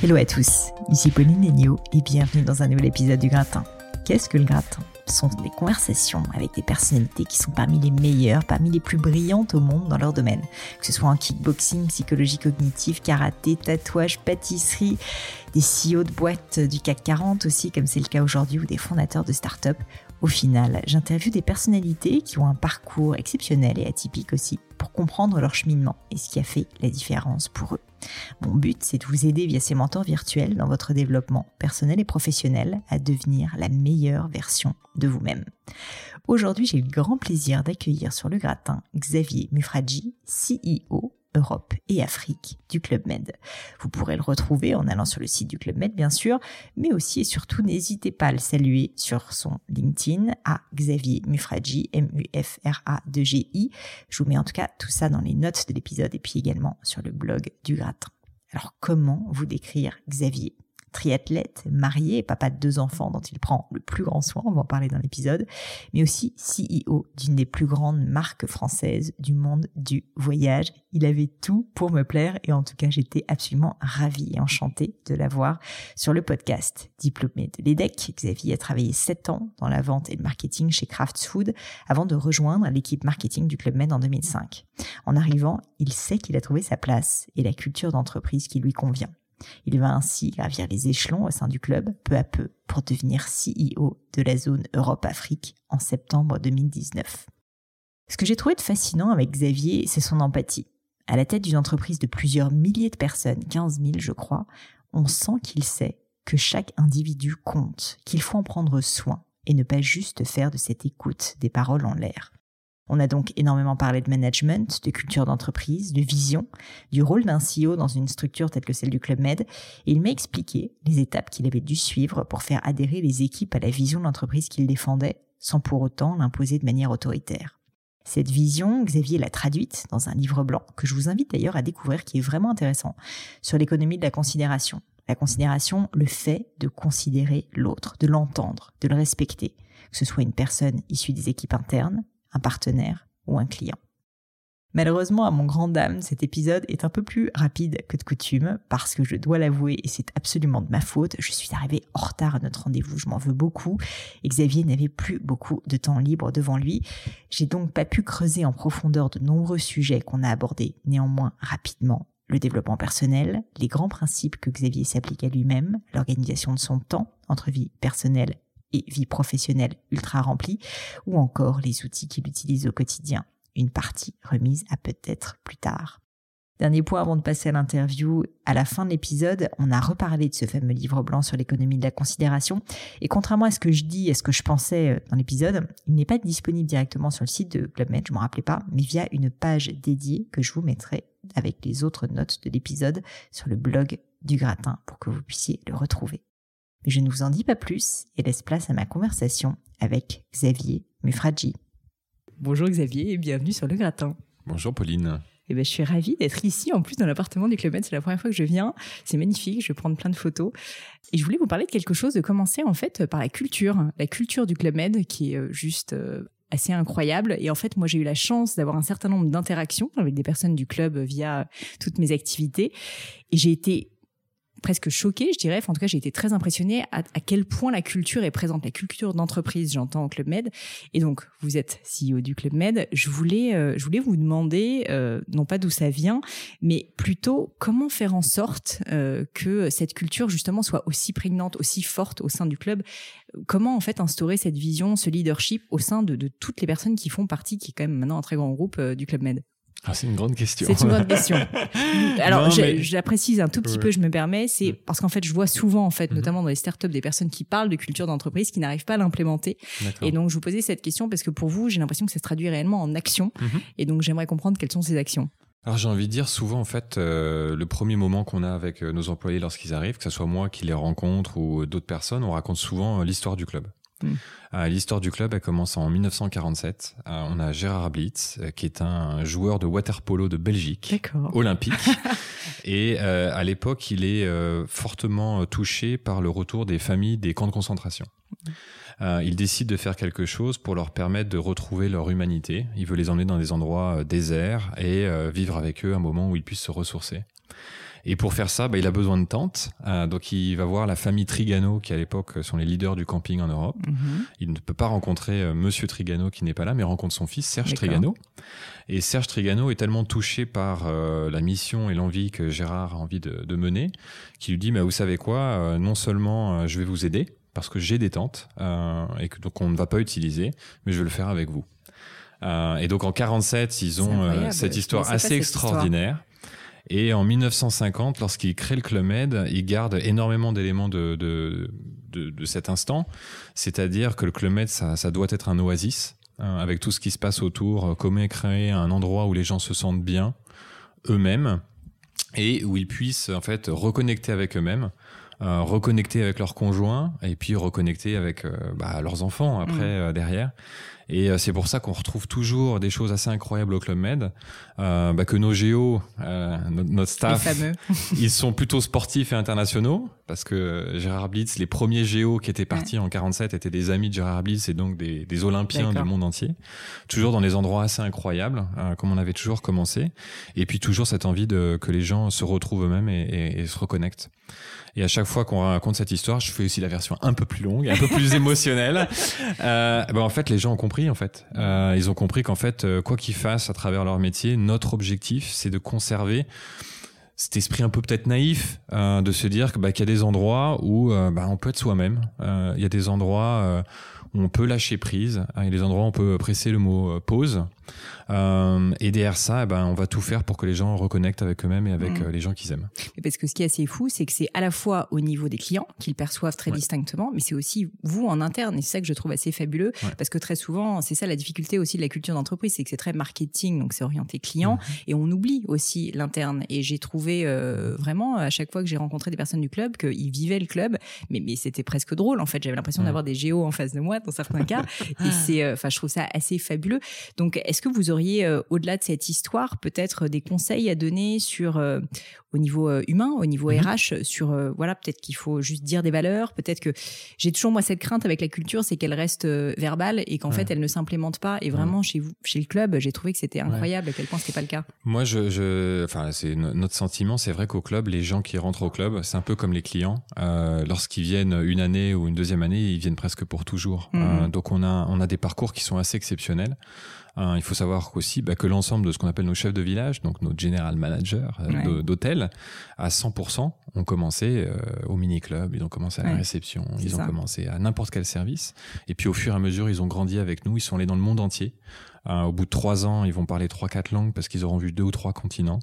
Hello à tous, ici Pauline Legno et bienvenue dans un nouvel épisode du Gratin. Qu'est-ce que le gratin? Ce sont des conversations avec des personnalités qui sont parmi les meilleures, parmi les plus brillantes au monde dans leur domaine. Que ce soit en kickboxing, psychologie cognitive, karaté, tatouage, pâtisserie, des CEO de boîtes du CAC 40 aussi, comme c'est le cas aujourd'hui, ou des fondateurs de start-up au final, j'interviewe des personnalités qui ont un parcours exceptionnel et atypique aussi pour comprendre leur cheminement et ce qui a fait la différence pour eux. Mon but, c'est de vous aider via ces mentors virtuels dans votre développement personnel et professionnel à devenir la meilleure version de vous-même. Aujourd'hui, j'ai le grand plaisir d'accueillir sur le gratin Xavier Mufradji, CEO Europe et Afrique du Club Med. Vous pourrez le retrouver en allant sur le site du Club Med, bien sûr, mais aussi et surtout, n'hésitez pas à le saluer sur son LinkedIn à Xavier Mufradji, M-U-F-R-A-D-G-I. Je vous mets en tout cas tout ça dans les notes de l'épisode et puis également sur le blog du gratin. Alors, comment vous décrire Xavier? Triathlète, marié, papa de deux enfants dont il prend le plus grand soin, on va en parler dans l'épisode, mais aussi CEO d'une des plus grandes marques françaises du monde du voyage. Il avait tout pour me plaire et en tout cas j'étais absolument ravie et enchantée de l'avoir sur le podcast. Diplômé de l'EDEC, Xavier a travaillé sept ans dans la vente et le marketing chez Crafts Food avant de rejoindre l'équipe marketing du Club Med en 2005. En arrivant, il sait qu'il a trouvé sa place et la culture d'entreprise qui lui convient. Il va ainsi gravir les échelons au sein du club peu à peu pour devenir CEO de la zone Europe-Afrique en septembre 2019. Ce que j'ai trouvé de fascinant avec Xavier, c'est son empathie. À la tête d'une entreprise de plusieurs milliers de personnes, 15 000 je crois, on sent qu'il sait que chaque individu compte, qu'il faut en prendre soin et ne pas juste faire de cette écoute des paroles en l'air. On a donc énormément parlé de management, de culture d'entreprise, de vision, du rôle d'un CEO dans une structure telle que celle du Club Med, et il m'a expliqué les étapes qu'il avait dû suivre pour faire adhérer les équipes à la vision de l'entreprise qu'il défendait, sans pour autant l'imposer de manière autoritaire. Cette vision, Xavier l'a traduite dans un livre blanc que je vous invite d'ailleurs à découvrir qui est vraiment intéressant sur l'économie de la considération. La considération, le fait de considérer l'autre, de l'entendre, de le respecter, que ce soit une personne issue des équipes internes, un partenaire ou un client. Malheureusement, à mon grand dame, cet épisode est un peu plus rapide que de coutume parce que je dois l'avouer et c'est absolument de ma faute, je suis arrivée en retard à notre rendez-vous, je m'en veux beaucoup et Xavier n'avait plus beaucoup de temps libre devant lui. J'ai donc pas pu creuser en profondeur de nombreux sujets qu'on a abordés néanmoins rapidement. Le développement personnel, les grands principes que Xavier s'applique à lui-même, l'organisation de son temps entre vie personnelle et vie professionnelle ultra remplie, ou encore les outils qu'il utilise au quotidien, une partie remise à peut-être plus tard. Dernier point avant de passer à l'interview, à la fin de l'épisode, on a reparlé de ce fameux livre blanc sur l'économie de la considération. Et contrairement à ce que je dis, à ce que je pensais euh, dans l'épisode, il n'est pas disponible directement sur le site de Club Med, je m'en rappelais pas, mais via une page dédiée que je vous mettrai avec les autres notes de l'épisode sur le blog du gratin pour que vous puissiez le retrouver. Je ne vous en dis pas plus et laisse place à ma conversation avec Xavier Mufradji. Bonjour Xavier et bienvenue sur le gratin. Bonjour Pauline. Eh ben, je suis ravie d'être ici, en plus dans l'appartement du Club Med. C'est la première fois que je viens. C'est magnifique. Je vais prendre plein de photos. Et je voulais vous parler de quelque chose, de commencer en fait par la culture, la culture du Club Med, qui est euh, juste euh, assez incroyable. Et en fait, moi, j'ai eu la chance d'avoir un certain nombre d'interactions avec des personnes du club via toutes mes activités. Et j'ai été presque choquée, je dirais. en tout cas, j'ai été très impressionnée à, quel point la culture est présente, la culture d'entreprise, j'entends au Club Med. Et donc, vous êtes CEO du Club Med. Je voulais, euh, je voulais vous demander, euh, non pas d'où ça vient, mais plutôt comment faire en sorte euh, que cette culture justement soit aussi prégnante, aussi forte au sein du club. Comment en fait instaurer cette vision, ce leadership au sein de, de toutes les personnes qui font partie, qui est quand même maintenant un très grand groupe du Club Med? Ah, c'est une grande question. C'est une grande question. Alors, je, la précise un tout petit peu, je me permets, c'est parce qu'en fait, je vois souvent, en fait, mhm. notamment dans les startups, des personnes qui parlent de culture d'entreprise qui n'arrivent pas à l'implémenter. Et donc, je vous posais cette question parce que pour vous, j'ai l'impression que ça se traduit réellement en action. Mhm. Et donc, j'aimerais comprendre quelles sont ces actions. Alors j'ai envie de dire souvent en fait euh, le premier moment qu'on a avec euh, nos employés lorsqu'ils arrivent, que ce soit moi qui les rencontre ou d'autres personnes, on raconte souvent euh, l'histoire du club. Hmm. Euh, l'histoire du club, elle commence en 1947. Euh, on a Gérard Blitz, euh, qui est un joueur de water polo de Belgique, olympique. et à l'époque, il est fortement touché par le retour des familles des camps de concentration. il décide de faire quelque chose pour leur permettre de retrouver leur humanité. Il veut les emmener dans des endroits déserts et vivre avec eux un moment où ils puissent se ressourcer. Et pour faire ça, bah, il a besoin de tentes. Euh, donc il va voir la famille Trigano, qui à l'époque sont les leaders du camping en Europe. Mhm. Il ne peut pas rencontrer euh, Monsieur Trigano qui n'est pas là, mais rencontre son fils Serge Trigano. Et Serge Trigano est tellement touché par euh, la mission et l'envie que Gérard a envie de, de mener, qu'il lui dit "Mais vous savez quoi Non seulement je vais vous aider parce que j'ai des tentes et que donc on ne va pas utiliser, mais je vais le faire avec vous." et donc en 47, ils ont cette histoire assez extraordinaire. Et en 1950, lorsqu'il crée le Club Med, il garde énormément d'éléments de, de, de, de, cet instant. C'est-à-dire que le Club Med, ça, ça doit être un oasis, hein, avec tout ce qui se passe autour, comment créer un endroit où les gens se sentent bien, eux-mêmes, et où ils puissent en fait reconnecter avec eux-mêmes. Euh, reconnecter avec leurs conjoints et puis reconnecter avec euh, bah, leurs enfants après mmh. euh, derrière et euh, c'est pour ça qu'on retrouve toujours des choses assez incroyables au Club Med, euh, bah, que nos géos, euh, notre, staff, ils sont plutôt sportifs et internationaux, parce que Gérard Blitz, les premiers géos qui étaient partis en 47 étaient des amis de Gérard Blitz et donc des, des Olympiens du monde entier. Toujours dans des endroits assez incroyables, euh, comme on avait toujours commencé. Et puis toujours cette envie de que les gens se retrouvent eux-mêmes et, et, et se reconnectent. Et à chaque fois qu'on raconte cette histoire, je fais aussi la version un peu plus longue, un peu plus émotionnelle. Euh, ben en fait, les gens ont compris. En fait, euh, ils ont compris qu'en fait, euh, quoi qu'ils fassent à travers leur métier, notre objectif, c'est de conserver cet esprit un peu peut-être naïf euh, de se dire que bah, qu'il y a des endroits où euh, bah, on peut être soi-même. Il y a des endroits où on peut lâcher prise. Il y a des endroits où on peut presser le mot pause. Euh, et derrière ça, eh ben, on va tout faire pour que les gens reconnectent avec eux-mêmes et avec mm. euh, les gens qu'ils aiment. parce que ce qui est assez fou, c'est que c'est à la fois au niveau des clients qu'ils perçoivent très distinctement, mais c'est aussi vous en interne. Et c'est ça que je trouve assez fabuleux, parce que très souvent, c'est ça la difficulté aussi de la culture d'entreprise, c'est que c'est très marketing, donc c'est orienté client, mm-hmm. et on oublie aussi l'interne. Et j'ai trouvé euh, vraiment à chaque fois que j'ai rencontré des personnes du club qu'ils vivaient le club, mais mais c'était presque drôle en fait. J'avais l'impression mm. d'avoir des géos en face de moi dans certains cas, et c'est, enfin, je trouve ça assez fabuleux. Donc, est-ce que vous auriez, euh, au-delà de cette histoire, peut-être des conseils à donner sur euh, au niveau euh, humain, au niveau RH, mhm. sur voilà, peut-être qu'il faut juste dire des valeurs, peut-être que j'ai toujours moi cette crainte avec la culture, c'est qu'elle reste verbale et qu'en fait elle ne s'implémente pas. Et vraiment chez vous, chez le club, j'ai trouvé que c'était incroyable à quel point c'était pas le cas. Moi, je, je enfin, c'est notre sentiment, c'est vrai qu'au club, les gens qui rentrent au club, c'est un peu comme les clients. Lorsqu'ils viennent une année ou une deuxième année, ils viennent presque pour toujours. Mhm. donc on a on a des parcours qui sont assez exceptionnels. Hein, il faut savoir aussi bah, que l'ensemble de ce qu'on appelle nos chefs de village, donc nos general managers euh, d'hôtel, à 100% ont commencé euh, au mini-club, ils ont commencé à la réception, ils ont commencé à n'importe quel service. Et puis au fur et à mesure, ils ont grandi avec nous, ils sont allés dans le monde entier. Euh, au bout de trois ans, ils vont parler trois, quatre langues parce qu'ils auront vu deux ou trois continents.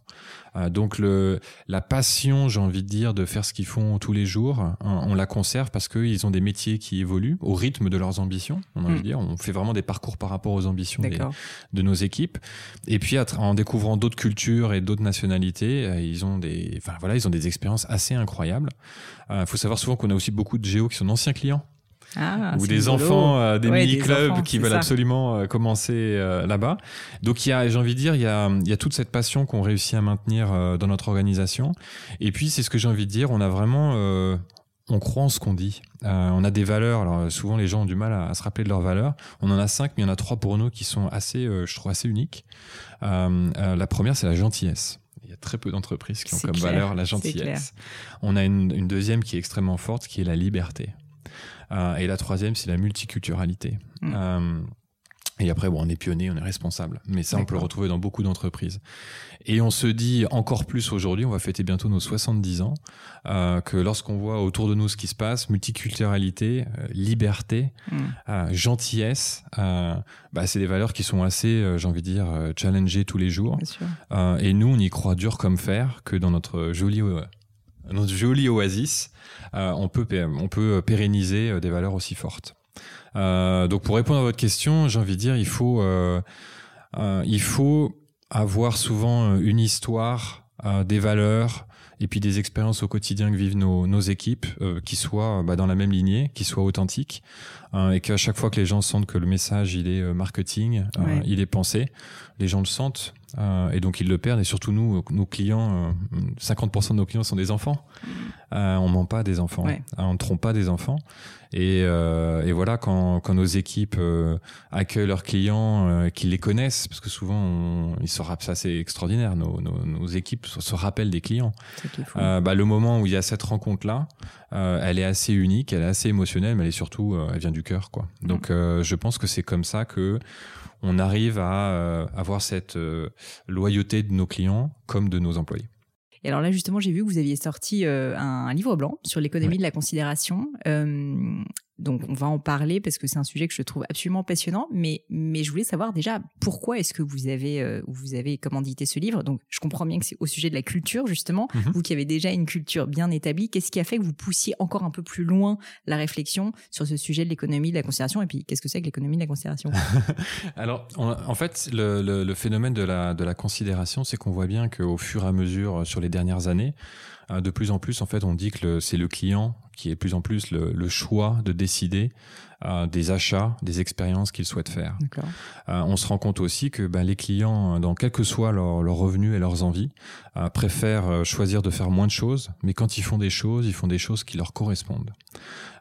Euh, donc le, la passion, j'ai envie de dire, de faire ce qu'ils font tous les jours, hein, on la conserve parce qu'ils ont des métiers qui évoluent au rythme de leurs ambitions. On, hmm. dire. on fait vraiment des parcours par rapport aux ambitions de nos équipes. Et puis en découvrant d'autres cultures et d'autres nationalités, euh, ils ont des, enfin voilà, ils ont des expériences assez incroyables. Il faut savoir souvent qu'on a aussi beaucoup de géos qui sont d'anciens clients. Ah, ou des enfants euh, des mini-clubs qui veulent absolument euh, commencer euh, là-bas. Donc il y a, j'ai envie de dire, il y a, il y a toute cette passion qu'on réussit à maintenir dans notre organisation. Et puis c'est ce que j'ai envie de dire, on a vraiment, on croit en ce qu'on dit. on a des valeurs. Alors souvent les gens ont du mal à, à, se rappeler de leurs valeurs. On en a cinq, mais il y en a trois pour nous qui sont assez, je trouve assez uniques. la première, c'est la gentillesse. Il y a très peu d'entreprises qui ont comme valeur la gentillesse. On a une, deuxième qui est extrêmement forte, qui est la liberté. Euh, et la troisième, c'est la multiculturalité. Mm. Euh, et après, bon, on est pionnier, on est responsable. Mais ça, on peut le retrouver dans beaucoup d'entreprises. Et on se dit encore plus aujourd'hui, on va fêter bientôt nos 70 ans, euh, que lorsqu'on voit autour de nous ce qui se passe, multiculturalité, euh, liberté, mm. euh, gentillesse, bah, c'est des valeurs qui sont assez, j'ai envie de dire, challengées tous les jours. et nous, on y croit dur comme fer que dans notre joli, notre joli oasis, on, peut, on peut pérenniser des valeurs aussi fortes. Euh, donc pour répondre à votre question, j'ai envie de dire, il faut, euh, euh, il faut avoir souvent une histoire, des valeurs et puis des expériences au quotidien que vivent nos, nos équipes qui soient bah, dans la même lignée, qui soient authentiques et qu'à chaque fois que les gens sentent que le message il est marketing, il est pensé, les gens le sentent. Euh, et donc ils le perdent. Et surtout nous, nos clients, 50% de nos clients sont des enfants. Euh, on ment pas des enfants, on ne trompe pas des enfants. Et, euh, et voilà, quand, quand, nos équipes euh, accueillent leurs clients, euh, qu'ils les connaissent, parce que souvent, on, ils se ça c'est extraordinaire, nos, nos, nos, équipes se, rappellent des clients. Euh, bah, le moment où il y a cette rencontre-là, elle est assez unique, elle est assez émotionnelle, mais elle est surtout, elle vient du cœur. quoi. Donc mm. je pense que c'est comme ça que on arrive à avoir cette loyauté de nos clients comme de nos employés. Et alors là, justement, j'ai vu que vous aviez sorti euh, un, livre blanc sur l'économie de la considération. Euh, donc, on va en parler parce que c'est un sujet que je trouve absolument passionnant. Mais, mais je voulais savoir déjà pourquoi est-ce que vous avez, euh, vous avez commandité ce livre. Donc, je comprends bien que c'est au sujet de la culture, justement. Mhm. Vous qui avez déjà une culture bien établie, qu'est-ce qui a fait que vous poussiez encore un peu plus loin la réflexion sur ce sujet de l'économie de la considération Et puis, qu'est-ce que c'est que l'économie de la considération Alors, en fait, le, le, le, phénomène de la, de la considération, c'est qu'on voit bien qu'au fur et à mesure, sur les dernières années, euh, de plus en plus, en fait, on dit que c'est le client qui est plus en plus le, choix de décider euh, des achats, des expériences qu'ils souhaitent faire. Euh, on se rend compte aussi que ben, les clients, dans quel que soit leur, leur revenus et leurs envies, préfèrent choisir de faire moins de choses, mais quand ils font des choses, ils font des choses qui leur correspondent.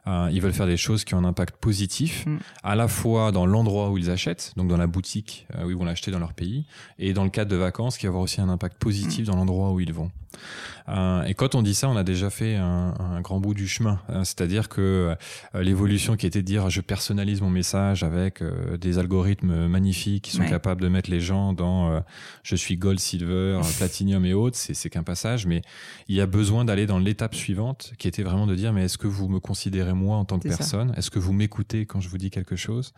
ils veulent faire des choses qui ont un impact positif, mm. à la fois dans l'endroit où ils achètent, donc dans la boutique où ils vont l'acheter dans leur pays, et dans le cadre de vacances, qui va avoir aussi un impact positif mm. dans l'endroit où ils vont. Euh, et quand on dit ça, on a déjà fait un, un grand bout du chemin. Hein. C'est-à-dire que euh, l'évolution qui était de dire je personnalise mon message avec euh, des algorithmes magnifiques qui sont capables de mettre les gens dans je suis gold, silver, platinum et autres, c'est qu'un passage. Mais il y a besoin d'aller dans l'étape suivante qui était vraiment de dire mais est-ce que vous me considérez moi en tant que personne? Est-ce que vous m'écoutez quand je vous dis quelque chose?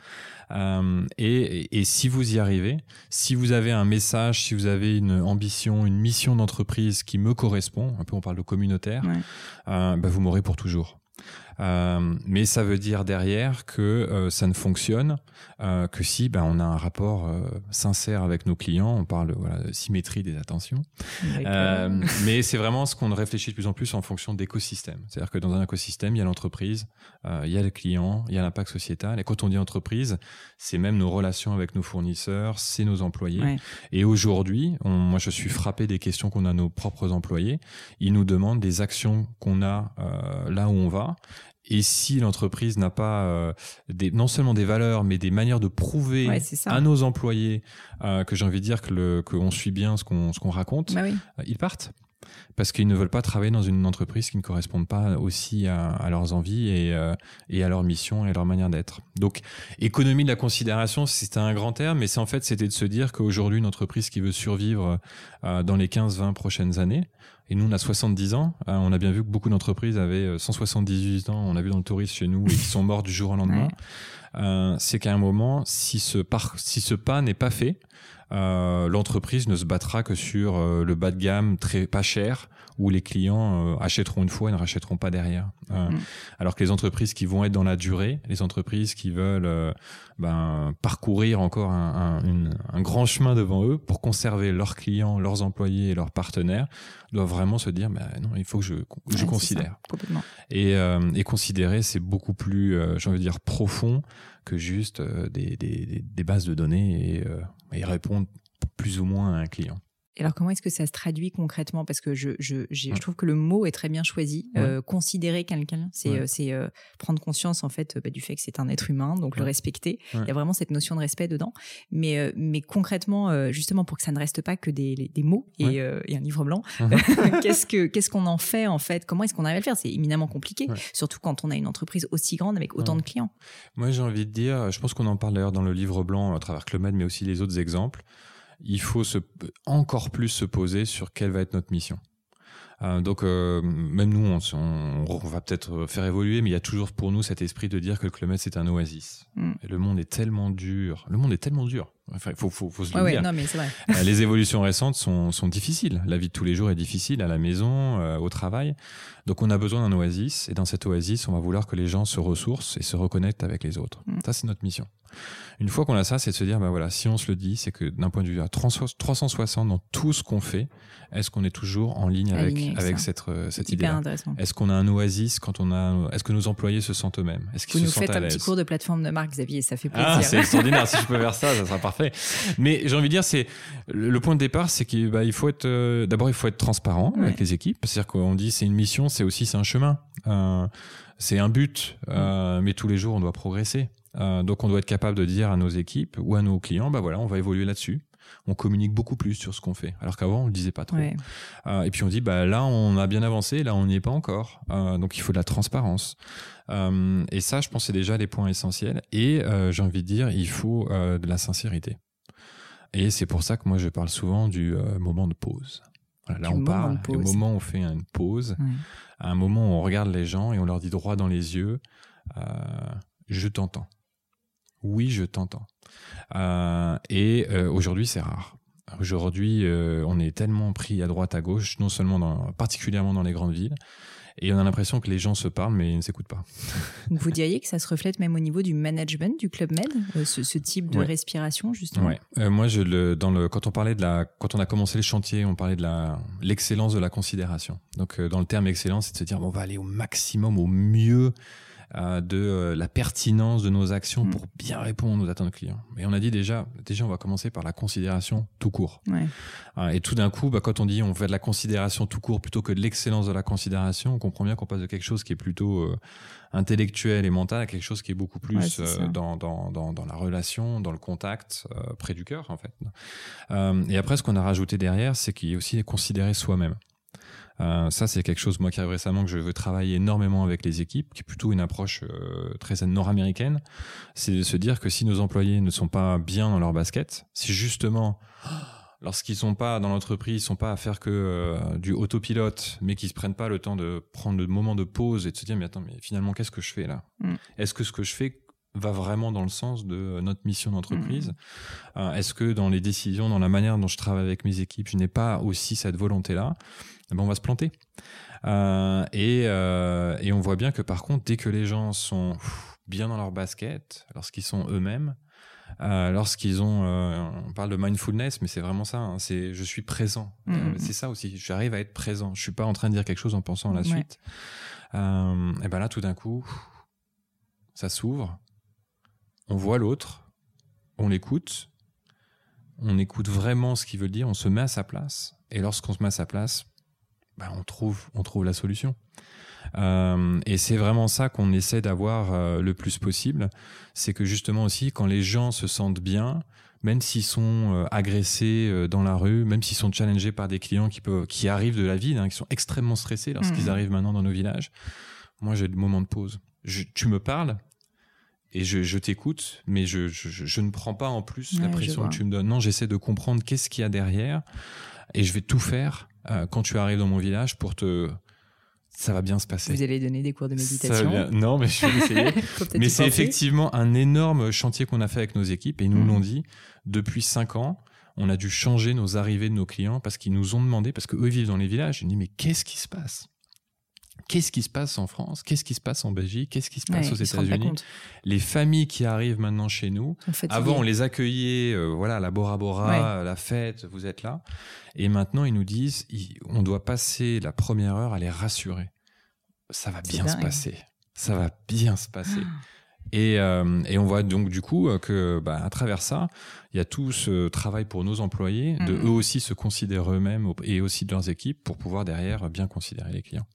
Et, et si vous y arrivez, si vous avez un message, si vous avez une ambition, une mission d'entreprise qui me correspond, un peu on parle de communautaire, euh, bah, vous m'aurez pour toujours. Euh, mais ça veut dire derrière que euh, ça ne fonctionne euh, que si ben, on a un rapport euh, sincère avec nos clients. On parle voilà, de symétrie des attentions. mais c'est vraiment ce qu'on réfléchit de plus en plus en fonction d'écosystème. C'est-à-dire que dans un écosystème, il y a l'entreprise, il y a le client, il y a l'impact sociétal. Et quand on dit entreprise, c'est même nos relations avec nos fournisseurs, c'est nos employés. Et aujourd'hui, moi je suis frappé des questions qu'on a nos propres employés. Ils nous demandent des actions qu'on a là où on va et si l'entreprise n'a pas euh, des, non seulement des valeurs, mais des manières de prouver à nos employés euh, que j'ai envie de dire que qu'on suit bien ce qu'on ce qu'on raconte, bah euh, ils partent. Parce qu'ils ne veulent pas travailler dans une entreprise qui ne corresponde pas aussi à, à leurs envies et, et, à leur mission et à leur manière d'être. Donc, économie de la considération, c'est un grand terme, mais c'est en fait, c'était de se dire qu'aujourd'hui, une entreprise qui veut survivre dans les 15-20 prochaines années, et nous, on a 70 ans. Euh, on a bien vu que beaucoup d'entreprises avaient 178 ans. On a vu dans le tourisme chez nous et qui sont morts du jour au lendemain. Euh, c'est qu'à un moment, si ce, par, si ce pas n'est pas fait, euh, l'entreprise ne se battra que sur euh, le bas de gamme très pas cher où les clients euh, achèteront une fois et ne rachèteront pas derrière. Mm. Alors que les entreprises qui vont être dans la durée, les entreprises qui veulent ben, parcourir encore un, un, un, grand chemin devant eux pour conserver leurs clients, leurs employés et leurs partenaires, doivent vraiment se dire ben non, il faut que je, je considère. et, et considérer, c'est beaucoup plus, j'ai envie de dire, profond que juste des, des, bases de données et, et répondre plus ou moins à un client. Alors, comment est-ce que ça se traduit concrètement? Parce que je, je, je, trouve que le mot est très bien choisi. Euh, considérer quelqu'un, c'est c'est euh, prendre conscience en fait bah, du fait que c'est un être humain, donc le respecter. Il y a vraiment cette notion de respect dedans. Mais, euh, mais concrètement, justement, pour que ça ne reste pas que des, des mots et, et, un livre blanc, qu'est-ce que qu'est-ce qu'on en fait en fait? Comment est-ce qu'on arrive à le faire? C'est éminemment compliqué, surtout quand on a une entreprise aussi grande avec autant de clients. Moi, j'ai envie de dire, je pense qu'on en parle d'ailleurs dans le livre blanc à travers Clomède, mais aussi les autres exemples il faut se, encore plus se poser sur quelle va être notre mission. Euh, donc euh, même nous, on, on, va peut-être faire évoluer, mais il y a toujours pour nous cet esprit de dire que le Club c'est un oasis. Mm. Et le monde est tellement dur. Le monde est tellement dur. Enfin, il faut, faut, faut, se le dire. non, mais vrai. Euh, les évolutions récentes sont, sont, difficiles. La vie de tous les jours est difficile, à la maison, au travail. Donc on a besoin d'un oasis. Et dans cet oasis, on va vouloir que les gens se ressourcent et se reconnectent avec les autres. Mm. Ça, c'est notre mission. Une fois qu'on a ça, c'est de se dire, bah voilà, si on se le dit, c'est que d'un point de vue à 360 dans tout ce qu'on fait, est-ce qu'on est toujours en ligne avec, avec, cette, euh, cette idée Est-ce qu'on a un oasis quand on a, est-ce que nos employés se sentent eux-mêmes Est-ce qu'ils se sentent à l'aise Vous nous faites un petit cours de plateforme de marque, Xavier, ça fait ah, plaisir. Ah, c'est extraordinaire. si je peux faire ça, ça sera parfait. Mais j'ai envie de dire, c'est le point de départ, c'est qu'il bah, il faut être, euh, d'abord, il faut être transparent avec les équipes. C'est-à-dire qu'on dit, c'est une mission, c'est aussi c'est un chemin, euh, c'est un but, euh, mais tous les jours, on doit progresser. Euh, donc, on doit être capable de dire à nos équipes ou à nos clients, bah voilà, on va évoluer là-dessus on communique beaucoup plus sur ce qu'on fait. Alors qu'avant, on le disait pas trop. Euh, et puis on dit, bah là, on a bien avancé, là, on n'y est pas encore. Euh, donc il faut de la transparence. Et ça, je pense, c'est déjà les points essentiels. Et j'ai envie de dire, il faut de la sincérité. Et c'est pour ça que moi, je parle souvent du moment de pause. là, on parle, au moment où on fait une pause, à un moment où on regarde les gens et on leur dit droit dans les yeux, je t'entends. Oui, je t'entends. Euh, et euh, aujourd'hui, c'est rare. Aujourd'hui, euh, on est tellement pris à droite, à gauche, non seulement dans, particulièrement dans les grandes villes, et on a l'impression que les gens se parlent, mais ils ne s'écoutent pas. Vous diriez que ça se reflète même au niveau du management du Club Med, ce, type de respiration, justement? Ouais. Moi, je le, dans le, quand on parlait de la, quand on a commencé le chantier, on parlait de l'excellence de la considération. Donc, dans le terme excellence, c'est de se dire, bon, on va aller au maximum, au mieux de euh, la pertinence de nos actions mm. pour bien répondre aux attentes clients. Et on a dit déjà, déjà on va commencer par la considération tout court. Euh, et tout d'un coup, bah, quand on dit on fait de la considération tout court plutôt que de l'excellence de la considération, on comprend bien qu'on passe de quelque chose qui est plutôt intellectuel et mental à quelque chose qui est beaucoup plus dans, dans, dans, dans, la relation, dans le contact, près du cœur en fait. et après, ce qu'on a rajouté derrière, c'est qu'il y a aussi considérer soi-même. Euh, ça, c'est quelque chose, moi, qui arrive récemment, que je veux travailler énormément avec les équipes, qui est plutôt une approche euh, très nord-américaine. C'est de se dire que si nos employés ne sont pas bien dans leur basket, si justement, lorsqu'ils sont pas dans l'entreprise, ils sont pas à faire que euh, du autopilote, mais qu'ils se prennent pas le temps de prendre le moment de pause et de se dire, mais attends, mais finalement, qu'est-ce que je fais là? Mm. Est-ce que ce que je fais va vraiment dans le sens de notre mission d'entreprise mm. Est-ce que dans les décisions, dans la manière dont je travaille avec mes équipes, je n'ai pas aussi cette volonté-là? Eh ben on va se planter. Euh, et, euh, et on voit bien que par contre, dès que les gens sont bien dans leur basket, lorsqu'ils sont eux-mêmes, euh, lorsqu'ils ont, euh, on parle de mindfulness, mais c'est vraiment ça. Hein, c'est je suis présent. Mm. c'est ça aussi. J'arrive à être présent. Je suis pas en train de dire quelque chose en pensant à la suite. et ben là, tout d'un coup, ça s'ouvre. On voit l'autre, on l'écoute, on écoute vraiment ce qu'il veut dire, on se met à sa place. Et lorsqu'on se met à sa place, bah, on trouve on trouve la solution. Euh, et c'est vraiment ça qu'on essaie d'avoir euh, le plus possible, c'est que justement aussi quand les gens se sentent bien, même s'ils sont euh, agressés dans la rue, même s'ils sont challengés par des clients qui peuvent qui arrivent de la ville, hein, qui sont extrêmement stressés lorsqu'ils mmh. arrivent maintenant dans nos villages. Moi, j'ai des moments de pause. tu me parles, et je, t'écoute, mais je, je, ne prends pas en plus la pression que tu me donnes. Non, j'essaie de comprendre qu'est-ce qu'il y a derrière et je vais tout faire euh, quand tu arrives dans mon village pour te ça va bien se passer. Vous allez donner des cours de méditation Non, mais je vais essayer. mais c'est effectivement un énorme chantier qu'on a fait avec nos équipes et ils nous mmh. l'ont dit. Depuis cinq ans, on a dû changer nos arrivées de nos clients parce qu'ils nous ont demandé, parce qu'eux vivent dans les villages, ils nous dit mais qu'est-ce qui se passe? Qu'est-ce qui se passe en France? Qu'est-ce qui se passe en Belgique? Qu'est-ce qui se passe aux États-Unis? Les familles qui arrivent maintenant chez nous, avant on les accueillait, euh, voilà, la Bora Bora, la fête, vous êtes là. Et maintenant ils nous disent, on doit passer la première heure à les rassurer. Ça va bien se passer. Ça va bien se passer. Et, et, on voit donc du coup que bah, à travers ça, il y a tout ce travail pour nos employés de mmh. eux aussi se considérer eux-mêmes et aussi de leurs équipes pour pouvoir derrière bien considérer les clients.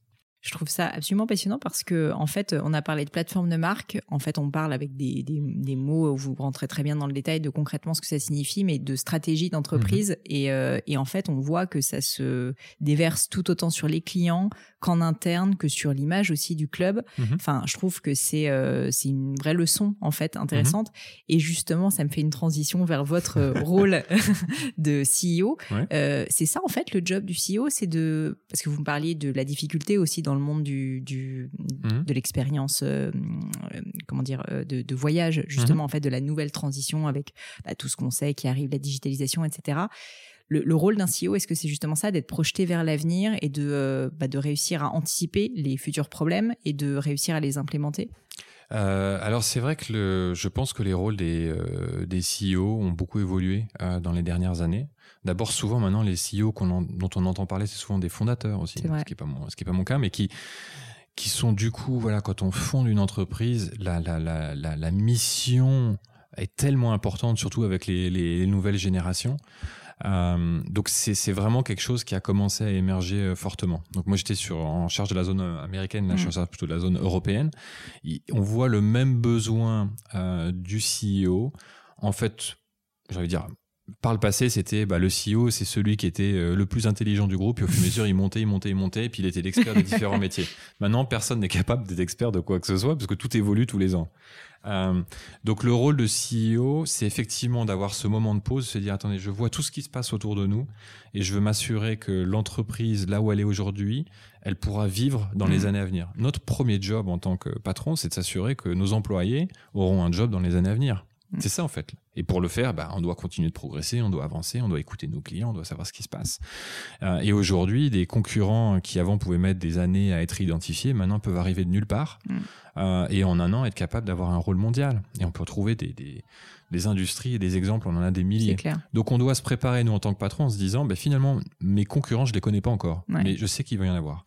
Je trouve ça absolument passionnant parce que, en fait, on a parlé de plateforme de marque. En fait, on parle avec des, des, des, mots où vous rentrez très bien dans le détail de concrètement ce que ça signifie, mais de stratégie d'entreprise. Mhm. Et, euh, et, en fait, on voit que ça se déverse tout autant sur les clients qu'en interne, que sur l'image aussi du club. Mhm. Enfin, je trouve que c'est euh, c'est une vraie leçon, en fait, intéressante. Mhm. Et justement, ça me fait une transition vers votre rôle de CEO. Euh, c'est ça, en fait, le job du CEO, c'est de... Parce que vous me parliez de la difficulté aussi dans le monde du, du mmh. de l'expérience, euh, comment dire, euh, de, de voyage justement en fait de la nouvelle transition avec bah, tout ce qu'on sait qui arrive, la digitalisation, etc. Le, rôle d'un CEO, est-ce que c'est justement ça, d'être projeté vers l'avenir et de, euh, bah, de réussir à anticiper les futurs problèmes et de réussir à les implémenter? Alors c'est vrai que le, je pense que les rôles des, des CEO ont beaucoup évolué dans les dernières années. D'abord, souvent maintenant, les CEO dont on entend parler, c'est souvent des fondateurs aussi, ce qui n'est pas, mon, pas mon cas, mais qui, qui sont du coup, voilà, quand on fonde une entreprise, la, la, la, la, mission est tellement importante, surtout avec les, les, nouvelles générations. Euh, donc c'est vraiment quelque chose qui a commencé à émerger euh, fortement. Donc moi j'étais sur en charge de la zone américaine, là je suis en charge plutôt de la zone européenne. on voit le même besoin euh, du CEO. En fait, j'allais dire par le passé, c'était bah, le CEO, c'est celui qui était euh, le plus intelligent du groupe. Et au fur et à mesure, il montait, il montait, il montait. Et puis il était l'expert des différents métiers. Maintenant, personne n'est capable d'être expert de quoi que ce soit parce que tout évolue tous les ans. Euh, donc le rôle de CEO, c'est effectivement d'avoir ce moment de pause, se dire attendez, je vois tout ce qui se passe autour de nous et je veux m'assurer que l'entreprise, là où elle est aujourd'hui, elle pourra vivre dans les mmh. années à venir. Notre premier job en tant que patron, c'est de s'assurer que nos employés auront un job dans les années à venir. Mm. C'est ça en fait. Et pour le faire, bah, on doit continuer de progresser, on doit avancer, on doit écouter nos clients, on doit savoir ce qui se passe. Euh, et aujourd'hui, des concurrents qui avant pouvaient mettre des années à être identifiés, maintenant peuvent arriver de nulle part mm. euh, et en un an être capables d'avoir un rôle mondial. Et on peut retrouver des, des, des, industries et des exemples, on en a des milliers. Donc on doit se préparer, nous, en tant que patron, en se disant, bah, finalement, mes concurrents, je les connais pas encore, mais je sais qu'il va y en avoir.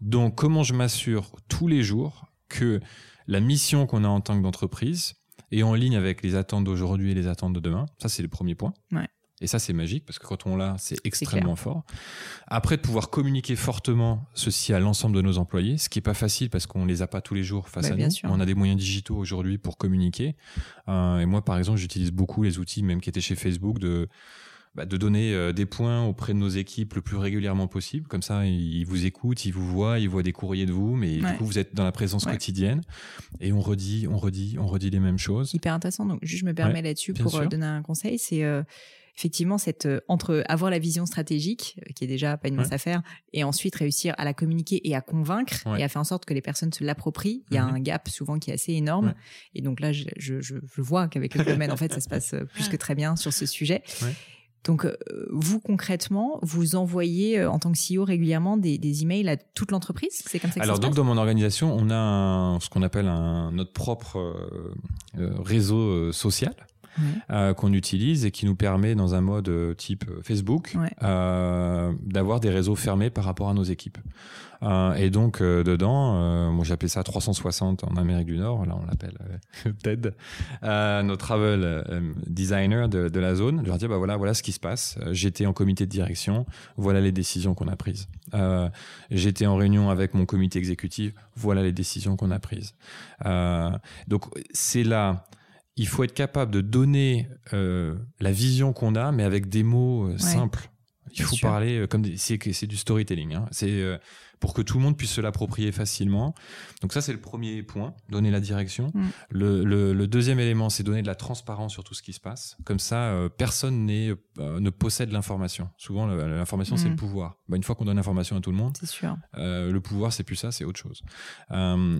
Donc comment je m'assure tous les jours que la mission qu'on a en tant qu'entreprise, et en ligne avec les attentes d'aujourd'hui et les attentes de demain. Ça, c'est le premier point. Et ça, c'est magique parce que quand on l'a, c'est extrêmement fort. Après, de pouvoir communiquer fortement ceci à l'ensemble de nos employés, ce qui est pas facile parce qu'on les a pas tous les jours face bah, à nous. On a des moyens digitaux aujourd'hui pour communiquer. Euh, et moi, par exemple, j'utilise beaucoup les outils, même qui étaient chez Facebook, de bah, de donner euh, des points auprès de nos équipes le plus régulièrement possible. Comme ça, ils vous écoutent, ils vous voient, ils voient des courriers de vous, mais du coup, vous êtes dans la présence quotidienne. Et on redit, on redit, on redit les mêmes choses. Hyper intéressant. Donc, juste, je me permets là-dessus pour euh, donner un conseil. C'est euh, effectivement cette entre avoir la vision stratégique qui est déjà pas une mince affaire et ensuite réussir à la communiquer et à convaincre et à faire en sorte que les personnes se l'approprient il y a mhm. un gap souvent qui est assez énorme et donc là je, je, je vois qu'avec le domaine en fait ça se passe plus que très bien sur ce sujet donc, euh, vous concrètement, vous envoyez euh, en tant que CEO régulièrement des, des emails à toute l'entreprise? C'est comme ça que Alors, donc, dans mon organisation, on a ce qu'on appelle un, notre propre euh, réseau social. Qu'on utilise et qui nous permet dans un mode type Facebook d'avoir des réseaux fermés par rapport à nos équipes. Euh, et donc euh, dedans, euh, moi j'appelais ça 360 en Amérique du Nord, là on l'appelle TED, nos travel designers de, de, la zone. Je leur dis bah voilà voilà ce qui se passe. J'étais en comité de direction, voilà les décisions qu'on a prises. J'étais en réunion avec mon comité exécutif, voilà les décisions qu'on a prises. donc c'est là il faut être capable de donner la vision qu'on a, mais avec des mots simples. Il faut parler comme c'est du storytelling. Hein. C'est pour que tout le monde puisse se l'approprier facilement. Donc ça, c'est le premier point, donner la direction. Mm. Le, deuxième élément, c'est donner de la transparence sur tout ce qui se passe. Comme ça, euh, personne n'est, euh, ne possède l'information. Souvent, l'information, c'est le mm. pouvoir. Bah, une fois qu'on donne l'information à tout le monde, sûr. Euh, le pouvoir, c'est plus ça, c'est autre chose.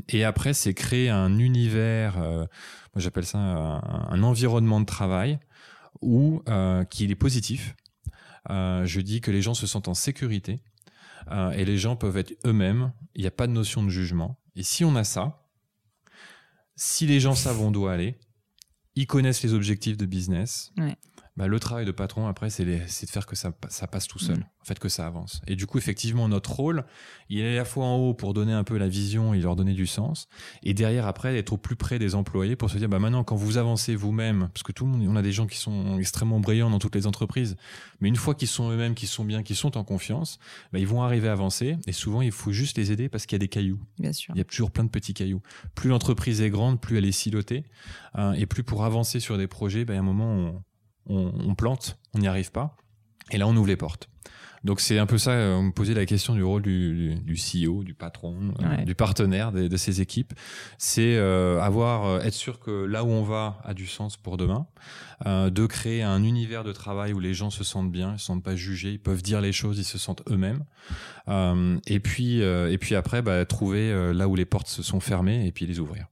et après, c'est créer un univers, moi j'appelle ça un, environnement de travail où qui est positif. je dis que les gens se sentent en sécurité euh, et les gens peuvent être eux-mêmes. Il n'y a pas de notion de jugement. Et si on a ça, si les gens savent où on doit aller, ils connaissent les objectifs de business, bah, le travail de patron après c'est de faire que ça, ça passe tout seul, mm. en fait que ça avance. Et du coup effectivement notre rôle, il est à la fois en haut pour donner un peu la vision et leur donner du sens, et derrière après être au plus près des employés pour se dire bah maintenant quand vous avancez vous-même, parce que tout le monde, on a des gens qui sont extrêmement brillants dans toutes les entreprises, mais une fois qu'ils sont eux-mêmes, qu'ils sont bien, qu'ils sont en confiance, bah, ils vont arriver à avancer. Et souvent il faut juste les aider parce qu'il y a des cailloux. Bien sûr. Il y a toujours plein de petits cailloux. Plus l'entreprise est grande, plus elle est silotée, hein, et plus pour avancer sur des projets, bah, à un moment on, on, plante, on n'y arrive pas. Et là, on ouvre les portes. Donc c'est un peu ça, on me posait la question du rôle du, CEO, du patron, euh, du partenaire de, ces équipes. C'est euh, avoir, euh, être sûr que là où on va a du sens pour demain, de créer un univers de travail où les gens se sentent bien, ils se sentent pas jugés, ils peuvent dire les choses, ils se sentent eux-mêmes. et puis et puis après, bah, trouver là où les portes se sont fermées et puis les ouvrir.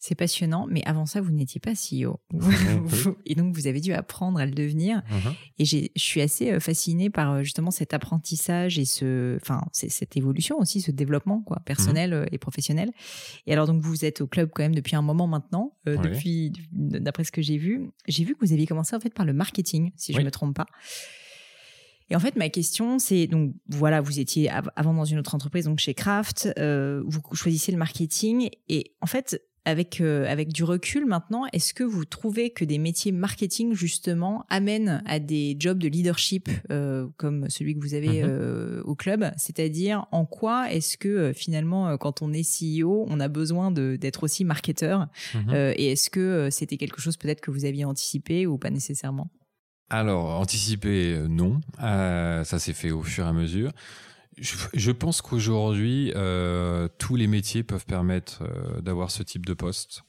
C'est passionnant, mais avant ça, vous n'étiez pas CEO. et donc, vous avez dû apprendre à le devenir. Uh-huh. Et je suis assez euh, fascinée par euh, justement cet apprentissage et ce, enfin, cette évolution aussi, ce développement quoi, personnel uh-huh. euh, et professionnel. Et alors, donc, vous êtes au club quand même depuis un moment maintenant, depuis, d'après ce que j'ai vu. J'ai vu que vous aviez commencé en fait par le marketing, si je ne me trompe pas. Et en fait, ma question, c'est donc voilà, vous étiez avant dans une autre entreprise, donc chez Kraft, vous choisissez le marketing, et en fait, avec, euh, avec du recul maintenant, est-ce que vous trouvez que des métiers marketing, justement, amènent à des jobs de leadership euh, comme celui que vous avez mhm. euh, au club? C'est-à-dire, en quoi est-ce que finalement, quand on est CEO, on a besoin d'être aussi marketeur mhm. Et est-ce que c'était quelque chose peut-être que vous aviez anticipé ou pas nécessairement? Alors, anticiper, non. ça s'est fait au fur et à mesure. Je, pense qu'aujourd'hui, euh, tous les métiers peuvent permettre euh, d'avoir ce type de poste.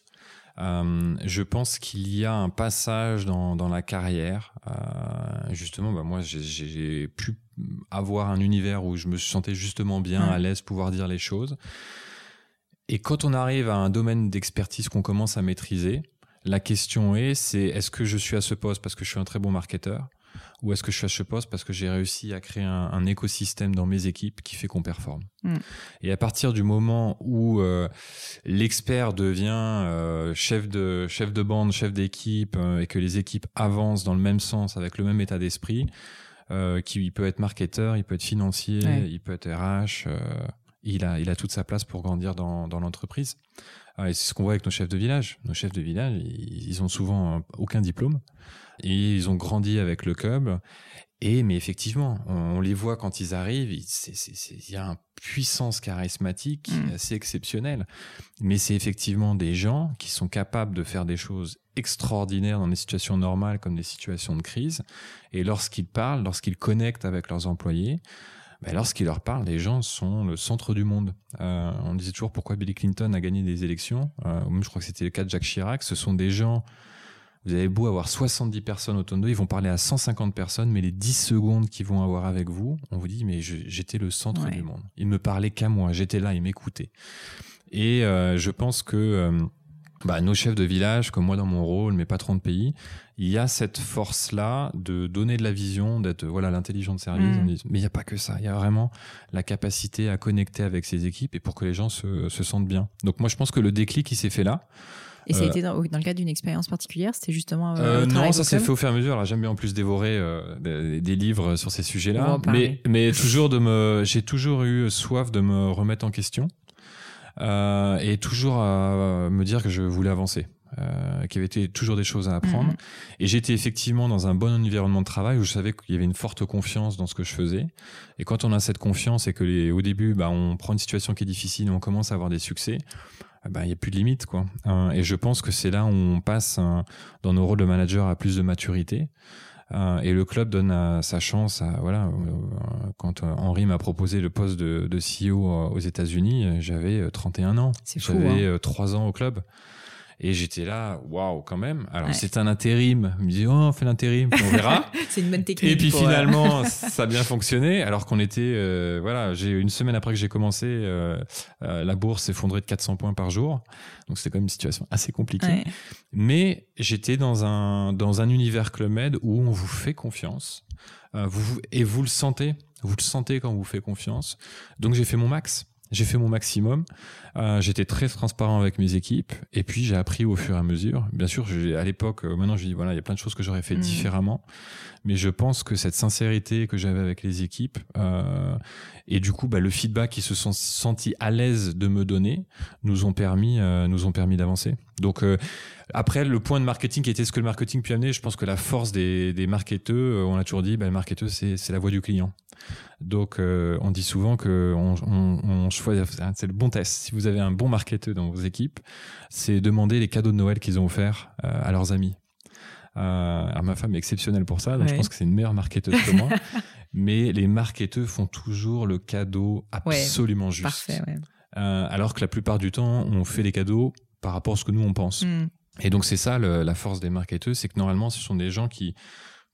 Euh, je pense qu'il y a un passage dans, dans la carrière. justement, bah moi, j'ai pu avoir un univers où je me sentais justement bien à l'aise, pouvoir dire les choses. Et quand on arrive à un domaine d'expertise qu'on commence à maîtriser, la question est, c'est est-ce que je suis à ce poste parce que je suis un très bon marketeur? Ou est-ce que je suis à ce poste? Parce que j'ai réussi à créer un, écosystème dans mes équipes qui fait qu'on performe mm. Et à partir du moment où euh, l'expert devient euh, chef de chef de bande, chef d'équipe euh, et que les équipes avancent dans le même sens avec le même état d'esprit, qui il peut être marketeur, il peut être financier, il peut être RH, il a il a toute sa place pour grandir dans dans l'entreprise. et c'est ce qu'on voit avec nos chefs de village. Nos chefs de village, ils, ils ont souvent aucun diplôme. Et ils ont grandi avec le club. Et mais effectivement, on, les voit quand ils arrivent, il y a une puissance charismatique mm. assez exceptionnelle. Mais c'est effectivement des gens qui sont capables de faire des choses extraordinaires dans des situations normales comme des situations de crise. Et lorsqu'ils parlent, lorsqu'ils connectent avec leurs employés, ben lorsqu'ils leur parlent, les gens sont le centre du monde. Euh, on disait toujours pourquoi Billy Clinton a gagné des élections. Euh, je crois que c'était le cas de Jacques Chirac. Ce sont des gens vous avez beau avoir 70 personnes autour de ils vont parler à 150 personnes, mais les 10 secondes qu'ils vont avoir avec vous, on vous dit, mais j'étais le centre du monde. Ils me parlaient qu'à moi, j'étais là, ils m'écoutaient. Et euh, je pense que euh, bah, nos chefs de village, comme moi dans mon rôle, mes patrons de pays, il y a cette force-là de donner de la vision, d'être voilà l'intelligent de service. Mm. mais il n'y a pas que ça. Il y a vraiment la capacité à connecter avec ses équipes et pour que les gens se, se sentent bien. Donc moi, je pense que le déclic, il s'est fait là. Et ça a euh, été dans, dans, le cadre d'une expérience particulière C'était justement. Euh, euh non, ça s'est fait au fur et à mesure. J'aime bien en plus dévorer des, livres sur ces sujets-là. Mais, mais toujours de me, j'ai toujours eu soif de me remettre en question et toujours à me dire que je voulais avancer. Euh, qu'il y avait toujours des choses à apprendre. Mhm. Et j'étais effectivement dans un bon environnement de travail où je savais qu'il y avait une forte confiance dans ce que je faisais. Et quand on a cette confiance et que les, au début, bah, on prend une situation qui est difficile et on commence à avoir des succès, bah, il n'y a plus de limite. Quoi. Euh, et je pense que c'est là où on passe dans nos rôles de manager à plus de maturité. Euh, et le club donne sa chance à voilà quand Henri m'a proposé le poste de, de CEO aux États-Unis j'avais 31 ans j'avais hein. 3 ans au club et j'étais là, waouh, quand même. Alors, c'est un intérim. Je me disais, oh, on fait l'intérim, on verra. c'est une bonne technique. Et puis finalement, ça a bien fonctionné. Alors qu'on était, euh, voilà, j'ai une semaine après que j'ai commencé, euh, euh, la bourse s'effondrait de 400 points par jour. Donc c'était quand même une situation assez compliquée. Mais j'étais dans un, dans un univers Club Med où on vous fait confiance. vous, et vous le sentez. Vous le sentez quand on vous fait confiance. Donc j'ai fait mon max. J'ai fait mon maximum. Euh, J'étais très transparent avec mes équipes. Et puis, j'ai appris au fur et à mesure. Bien sûr, à l'époque, euh, maintenant, je dis, voilà, il y a plein de choses que j'aurais fait mmh. différemment. Mais je pense que cette sincérité que j'avais avec les équipes, euh, et du coup, bah, le feedback qu'ils se sont sentis à l'aise de me donner, nous ont permis, euh, nous ont permis d'avancer. Donc, euh, après, le point de marketing qui était ce que le marketing peut amener, je pense que la force des, des marketeurs, euh, on a toujours dit, bah, le marketeur, c'est la voix du client. Donc, euh, on dit souvent que on, on, on choisit, c'est le bon test. Si vous avez un bon marketeur dans vos équipes, c'est demander les cadeaux de Noël qu'ils ont offerts euh, à leurs amis. Alors ma femme est exceptionnelle pour ça, donc je pense que c'est une meilleure marketeuse que moi. Mais les marketeurs font toujours le cadeau absolument juste. Parfait, ouais. alors que la plupart du temps, on fait les cadeaux par rapport à ce que nous on pense. Mm. Et donc c'est ça le, la force des marketeurs, c'est que normalement ce sont des gens qui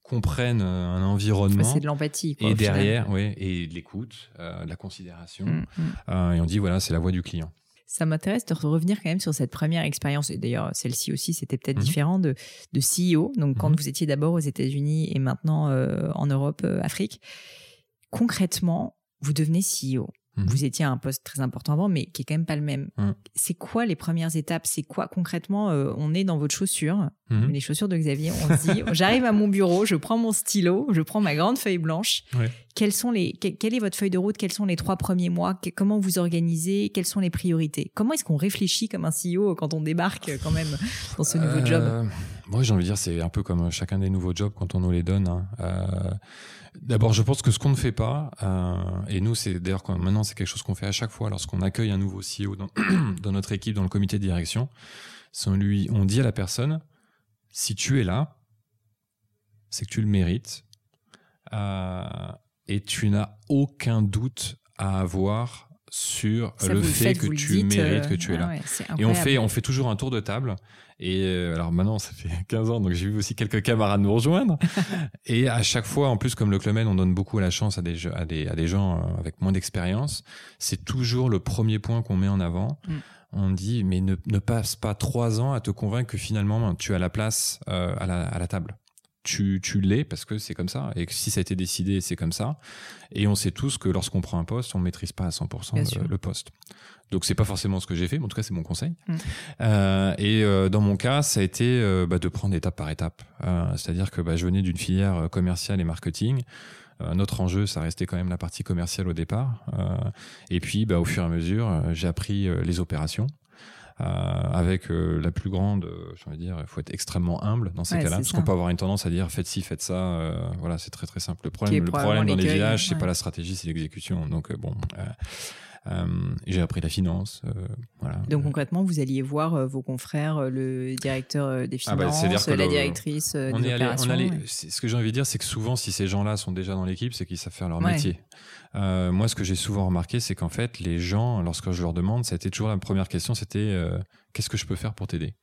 comprennent euh, un environnement. c'est de l'empathie. Et derrière, oui, et de l'écoute, euh, de la considération. Mm, mm. Euh, et on dit, voilà, c'est la voix du client. Ça m'intéresse de revenir quand même sur cette première expérience. Et d'ailleurs, celle-ci aussi, c'était peut-être mm-hmm. différent de, de CEO. Donc, quand mm-hmm. vous étiez d'abord aux États-Unis et maintenant euh, en Europe, Afrique, concrètement, vous devenez CEO. Mhm. Vous étiez à un poste très important avant, mais qui est quand même pas le même. Mhm. C'est quoi les premières étapes? C'est quoi concrètement euh, On est dans votre chaussure, mhm. les chaussures de Xavier. On se dit, j'arrive à mon bureau, je prends mon stylo, je prends ma grande feuille blanche. Quelles sont les, quelle est votre feuille de route? Quels sont les trois premiers mois? Comment vous organisez? Quelles sont les priorités? Comment est-ce qu'on réfléchit comme un CEO quand on débarque quand même dans ce nouveau euh, job? Moi, j'ai envie de dire, c'est un peu comme chacun des nouveaux jobs quand on nous les donne. Hein. Euh, D'abord, je pense que ce qu'on ne fait pas, euh, et nous, c'est d'ailleurs maintenant c'est quelque chose qu'on fait à chaque fois lorsqu'on accueille un nouveau CEO dans, notre équipe, dans le comité de direction, on lui, on dit à la personne, si tu es là, c'est que tu le mérites, euh, et tu n'as aucun doute à avoir sur le fait que tu mérites que tu es euh, là. et on fait, on fait toujours un tour de table. Et euh, alors maintenant, ça fait 15 ans, donc j'ai vu aussi quelques camarades nous rejoindre. et à chaque fois, en plus, comme le Club on donne beaucoup la chance à des, à des, à des gens euh, avec moins d'expérience. C'est toujours le premier point qu'on met en avant. Mm. On dit, mais ne, ne, passe pas trois ans à te convaincre que finalement tu as la place à, la, à la table tu, tu l'es parce que c'est comme ça. Et que si ça a été décidé, c'est comme ça. Et on sait tous que lorsqu'on prend un poste, on ne maîtrise pas à 100% le, poste. Donc c'est pas forcément ce que j'ai fait, mais en tout cas c'est mon conseil. Mm. Euh, et euh, dans mon cas, ça a été euh, bah, de prendre étape par étape. C'est-à-dire que bah, je venais d'une filière commerciale et marketing. notre enjeu, ça restait quand même la partie commerciale au départ. et puis, bah, au fur et à mesure, j'ai appris les opérations. Euh, avec euh, la plus grande, euh, j'ai envie de dire, il faut être extrêmement humble dans ces cas-là, parce qu'on peut avoir une tendance à dire faites ci, faites ça. voilà, c'est très très simple. Le problème, le problème dans les villages, c'est pas la stratégie, c'est l'exécution. Donc bon. Euh, j'ai appris la finance. Euh, voilà. Donc concrètement, vous alliez voir vos confrères, le directeur des ah bah, finances, la directrice on des est allé, on allait, Ce que j'ai envie de dire, c'est que souvent, si ces gens-là sont déjà dans l'équipe, c'est qu'ils savent faire leur métier. Euh, moi, ce que j'ai souvent remarqué, c'est qu'en fait, les gens, lorsque je leur demande, c'était toujours la première question, c'était euh, qu'est-ce que je peux faire pour t'aider?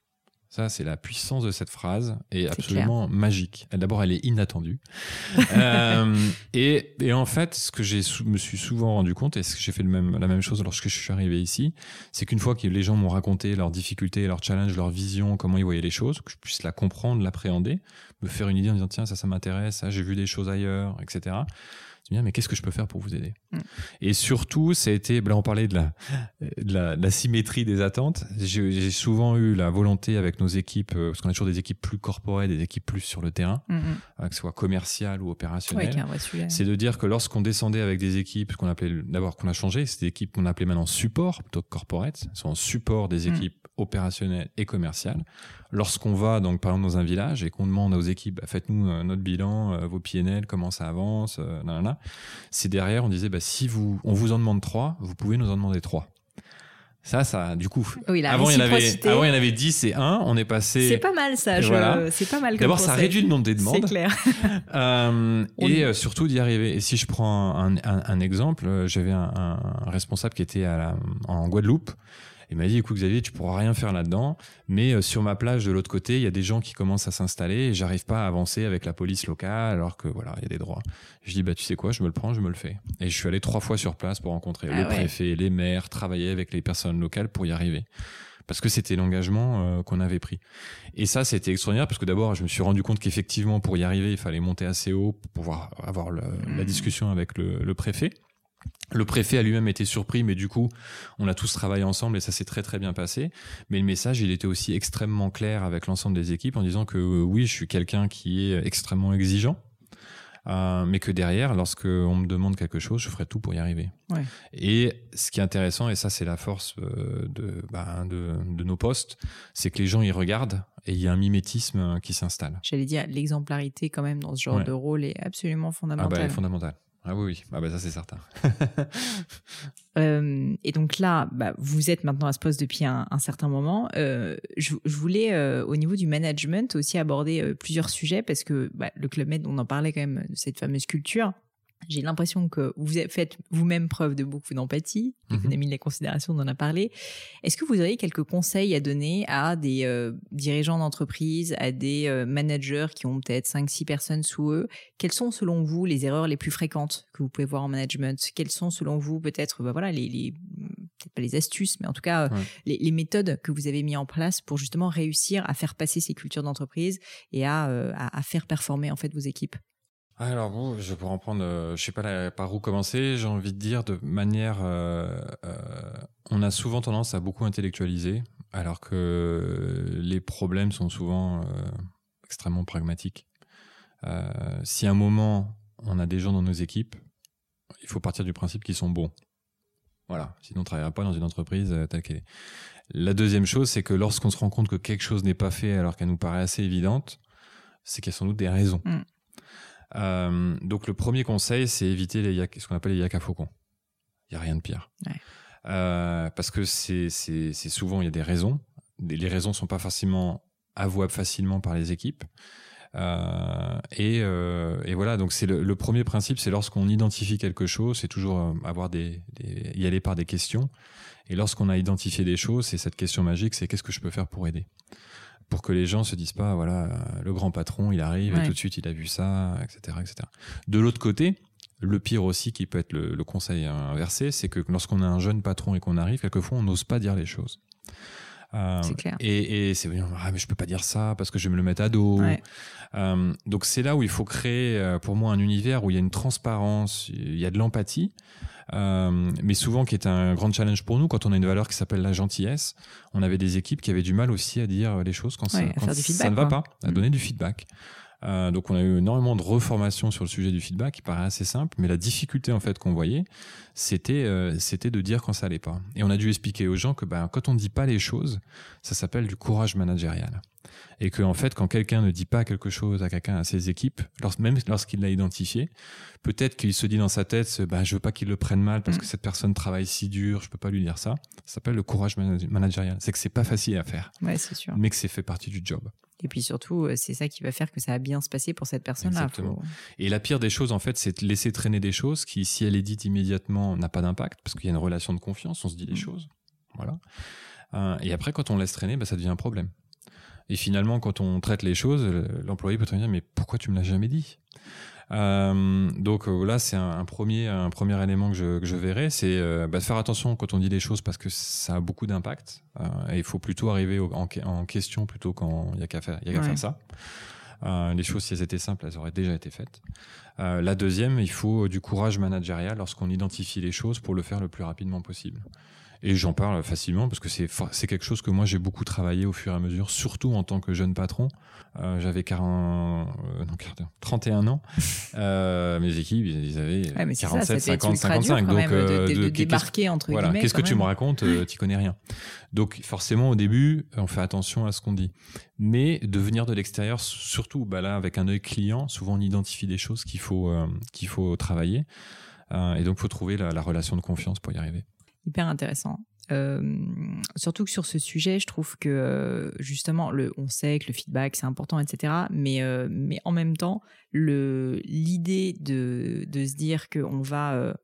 Ça, c'est la puissance de cette phrase est, absolument magique. D'abord, elle est inattendue. euh, et, et, en fait, ce que j'ai me suis souvent rendu compte, et ce que j'ai fait le même, la même chose lorsque je suis arrivé ici, c'est qu'une fois que les gens m'ont raconté leurs difficultés, leurs challenges, leur vision, comment ils voyaient les choses, que je puisse la comprendre, l'appréhender, me faire une idée en disant tiens ça, ça m'intéresse, ça, j'ai vu des choses ailleurs, etc mais qu'est-ce que je peux faire pour vous aider mm. Et surtout, ça a été, là on parlait de la, de la, de la symétrie des attentes. J'ai souvent eu la volonté avec nos équipes, euh, parce qu'on a toujours des équipes plus corporelles, des équipes plus sur le terrain, mm, mm. Euh, que ce soit commercial ou opérationnel. c'est de dire que lorsqu'on descendait avec des équipes, qu'on appelait d'abord qu'on a changé, c'est des équipes qu'on appelait maintenant support plutôt que corporate, sont en support des équipes opérationnelles et commerciales lorsqu'on va donc par exemple dans un village et qu'on demande aux équipes bah, faites-nous euh, notre bilan, euh, vos PNL, comment ça avance, euh, c'est derrière on disait bah, si vous on vous en demande trois, vous pouvez nous en demander trois. Ça, ça, du coup, avant, il y en avait, avant il y en avait 10 et 1, on est passé. C'est pas mal ça, c'est pas mal. D'abord, ça réduit le nombre des demandes. C'est clair. euh, et surtout d'y arriver. Et si je prends un, un, un exemple, j'avais un, un, responsable qui était à la, en Guadeloupe il m'a dit, écoute Xavier, tu pourras rien faire là-dedans, mais euh, sur ma plage de l'autre côté, il y a des gens qui commencent à s'installer et j'arrive pas à avancer avec la police locale alors que voilà, il y a des droits. Je dis, bah tu sais quoi, je me le prends, je me le fais. Et je suis allé trois fois sur place pour rencontrer ah le préfet, les maires, travailler avec les personnes locales pour y arriver parce que c'était l'engagement euh, qu'on avait pris. Et ça, c'était extraordinaire parce que d'abord, je me suis rendu compte qu'effectivement, pour y arriver, il fallait monter assez haut pour pouvoir avoir la mmh. discussion avec le, le préfet. Le préfet a lui-même été surpris, mais du coup, on a tous travaillé ensemble et ça s'est très très bien passé. Mais le message, il était aussi extrêmement clair avec l'ensemble des équipes en disant que euh, oui, je suis quelqu'un qui est extrêmement exigeant, euh, mais que derrière, lorsque on me demande quelque chose, je ferai tout pour y arriver. Et ce qui est intéressant, et ça c'est la force euh, bah, de, de, nos postes, c'est que les gens y regardent et il y a un mimétisme qui s'installe. J'allais dire, l'exemplarité quand même dans ce genre de rôle est absolument fondamentale. Ah bah, fondamentale. Ah oui, oui. Ah bah ça c'est certain. Euh, et donc là, bah, vous êtes maintenant à ce poste depuis un, certain moment. Euh, je, voulais, euh, au niveau du management, aussi aborder plusieurs sujets parce que bah, le Club Med, on en parlait quand même de cette fameuse culture. J'ai l'impression que vous faites vous-même preuve de beaucoup d'empathie, l'économie mhm. de la considération, on en a parlé. Est-ce que vous auriez quelques conseils à donner à des euh, dirigeants d'entreprise, à des euh, managers qui ont peut-être 5-6 personnes sous eux? Quelles sont selon vous les erreurs les plus fréquentes que vous pouvez voir en management? Quelles sont selon vous peut-être bah voilà, les, les peut-être pas les astuces, mais en tout cas euh, les, méthodes que vous avez mis en place pour justement réussir à faire passer ces cultures d'entreprise et à, à, à faire performer en fait vos équipes? Alors bon, je pourrais en prendre, euh, je sais pas par où commencer. J'ai envie de dire de manière, euh, euh, on a souvent tendance à beaucoup intellectualiser, alors que les problèmes sont souvent extrêmement pragmatiques. si à un moment on a des gens dans nos équipes, il faut partir du principe qu'ils sont bons. Voilà, sinon on ne travaillera pas dans une entreprise telle. La deuxième chose, c'est que lorsqu'on se rend compte que quelque chose n'est pas fait alors qu'elle nous paraît assez évidente, c'est qu'il y a sans doute des raisons. Mm. Euh, donc le premier conseil, c'est éviter les ce qu'on appelle les yak à faucons. Il y a rien de pire. Euh, parce que c'est souvent il y a des raisons. Les raisons sont pas forcément avouables facilement par les équipes. Euh, et, et, voilà, donc c'est le, premier principe, c'est lorsqu'on identifie quelque chose, c'est toujours avoir des, des, y aller par des questions. Et lorsqu'on a identifié des choses, c'est cette question magique, c'est qu'est-ce que je peux faire pour aider? Pour que les gens se disent pas voilà le grand patron il arrive et tout de suite il a vu ça etc etc de l'autre côté le pire aussi qui peut être le, conseil inversé c'est que lorsqu'on a un jeune patron et qu'on arrive quelquefois on n'ose pas dire les choses euh, c'est clair. Et, et c'est ah mais je peux pas dire ça parce que je vais me le mettre à dos. Euh, donc c'est là où il faut créer euh, pour moi un univers où il y a une transparence, il y a de l'empathie, euh, mais souvent qui est un grand challenge pour nous quand on a une valeur qui s'appelle la gentillesse. On avait des équipes qui avaient du mal aussi à dire les choses quand, ça, ça, ne va pas, à mm. donner du feedback. Euh, donc on a eu énormément de reformations sur le sujet du feedback qui paraît assez simple, mais la difficulté en fait qu'on voyait, c'était euh, c'était de dire quand ça allait pas. Et on a dû expliquer aux gens que ben, quand on ne dit pas les choses, ça s'appelle du courage managérial. Et que en fait, quand quelqu'un ne dit pas quelque chose à quelqu'un, à ses équipes, même lorsqu'il l'a identifié, peut-être qu'il se dit dans sa tête, ben, je veux pas qu'il le prenne mal parce mm. que cette personne travaille si dur, je peux pas lui dire ça. Ça s'appelle le courage managérial. C'est que c'est pas facile à faire, ouais, c'est sûr. mais que c'est fait partie du job. Et puis surtout, euh, c'est ça qui va faire que ça va bien se passer pour cette personne-là. Exactement. Et la pire des choses, en fait, c'est de laisser traîner des choses qui, si elle est dite immédiatement, n'a pas d'impact, parce qu'il y a une relation de confiance, on se dit les mm. choses. Voilà. Euh, et après, quand on laisse traîner, bah, ça devient un problème. Et finalement, quand on traite les choses, l'employé peut te dire, mais pourquoi tu me l'as jamais dit? Euh, donc euh, là, c'est un, premier, un premier élément que je, que je verrai, c'est euh, bah, de faire attention quand on dit les choses parce que ça a beaucoup d'impact. et il faut plutôt arriver en, en, question plutôt quand il y a qu'à faire, y a qu'à faire ça. les choses, si elles étaient simples, elles auraient déjà été faites. la deuxième, il faut du courage managérial lorsqu'on identifie les choses pour le faire le plus rapidement possible. Et j'en parle facilement parce que c'est c'est quelque chose que moi j'ai beaucoup travaillé au fur et à mesure, surtout en tant que jeune patron. Euh, J'avais 40, euh, non, 31 ans. Euh, mes équipes, ils avaient 47, 50, 55. donc euh, de, de, de, débarquer entre voilà, Qu'est-ce que tu me racontes euh, Tu connais rien. Donc forcément au début, on fait attention à ce qu'on dit. Mais de venir de l'extérieur, surtout bah là avec un œil client, souvent on identifie des choses qu'il faut qu'il faut travailler. et donc faut trouver la, la relation de confiance pour y arriver hyper intéressant. Euh, surtout que sur ce sujet, je trouve que euh, justement, le, on sait que le feedback c'est important, etc. Mais euh, mais en même temps, l'idée de de se dire qu'on va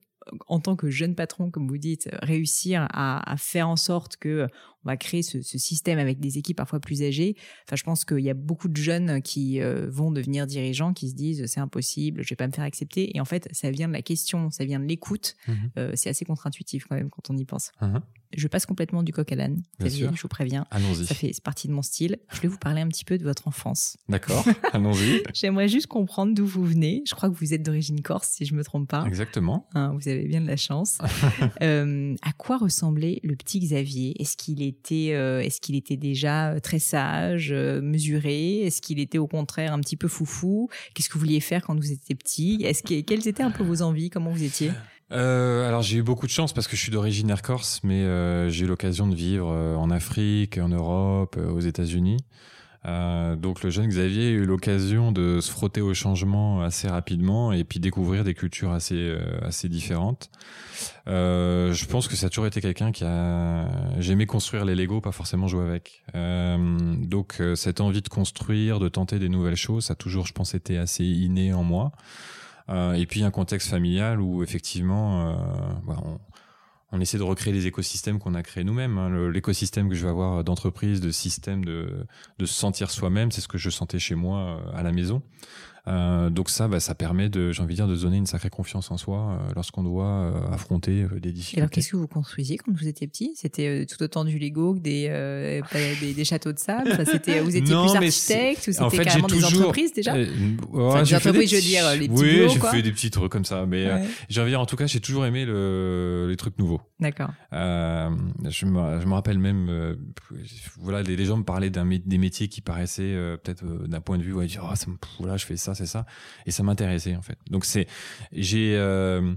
en tant que jeune patron, comme vous dites, réussir à, à, faire en sorte que on va créer ce, système avec des équipes parfois plus âgées. Enfin, je pense qu'il y a beaucoup de jeunes qui euh, vont devenir dirigeants, qui se disent c'est impossible, je vais pas me faire accepter. Et en fait, ça vient de la question, ça vient de l'écoute. Mmh euh, c'est assez contre-intuitif quand même quand on y pense. Mmh je passe complètement du coq à l'âne. Je vous préviens. Allons-y. Ça fait partie de mon style. Je voulais vous parler un petit peu de votre enfance. D'accord. Allons-y. J'aimerais juste comprendre d'où vous venez. Je crois que vous êtes d'origine corse, si je me trompe pas. Exactement. Hein, vous avez bien de la chance. euh, à quoi ressemblait le petit Xavier? Est-ce qu'il euh, est-ce qu'il était déjà euh, très sage, euh, mesuré? Est-ce qu'il était au contraire un petit peu foufou? Qu'est-ce que vous vouliez faire quand vous étiez petit? Est-ce que quelles étaient un peu vos envies? Comment vous étiez? Alors j'ai eu beaucoup de chance parce que je suis d'origine corse, mais j'ai eu l'occasion de vivre en Afrique, en Europe, aux États-Unis. Donc le jeune Xavier a eu l'occasion de se frotter au changement assez rapidement et puis découvrir des cultures assez assez différentes. je pense que ça a toujours été quelqu'un qui a j'aimais construire les Lego, pas forcément jouer avec. donc cette envie de construire, de tenter des nouvelles choses, ça a toujours, je pense, été assez inné en moi. Euh, et puis un contexte familial où effectivement, euh, on, on essaie de recréer les écosystèmes qu'on a créés nous-mêmes. Hein. L'écosystème que je vais avoir d'entreprise, de système, de, de se sentir soi-même, c'est ce que je sentais chez moi euh, à la maison. Euh, donc ça, bah, ça permet de, j'ai envie de dire, de donner une sacrée confiance en soi euh, lorsqu'on doit euh, affronter des difficultés. Et alors, qu'est-ce que vous construisiez quand vous étiez petit? C'était tout autant du Lego que des, des, des, châteaux de sable? c'était, vous étiez plus architecte ou c'était en fait, carrément des entreprises déjà? Ouais, Des entreprises, je veux dire, les petits Oui, j'ai fait des petits trucs comme ça. Mais j'ai envie de dire, en tout cas, j'ai toujours aimé le, les trucs nouveaux. D'accord. je, me, je me rappelle même, voilà, les, gens me parlaient d'un, des métiers qui paraissaient peut-être d'un point de vue, ouais, dire, oh, ça voilà, je fais ça c'est ça. Et ça m'intéressait en fait. Donc c'est, j'ai euh,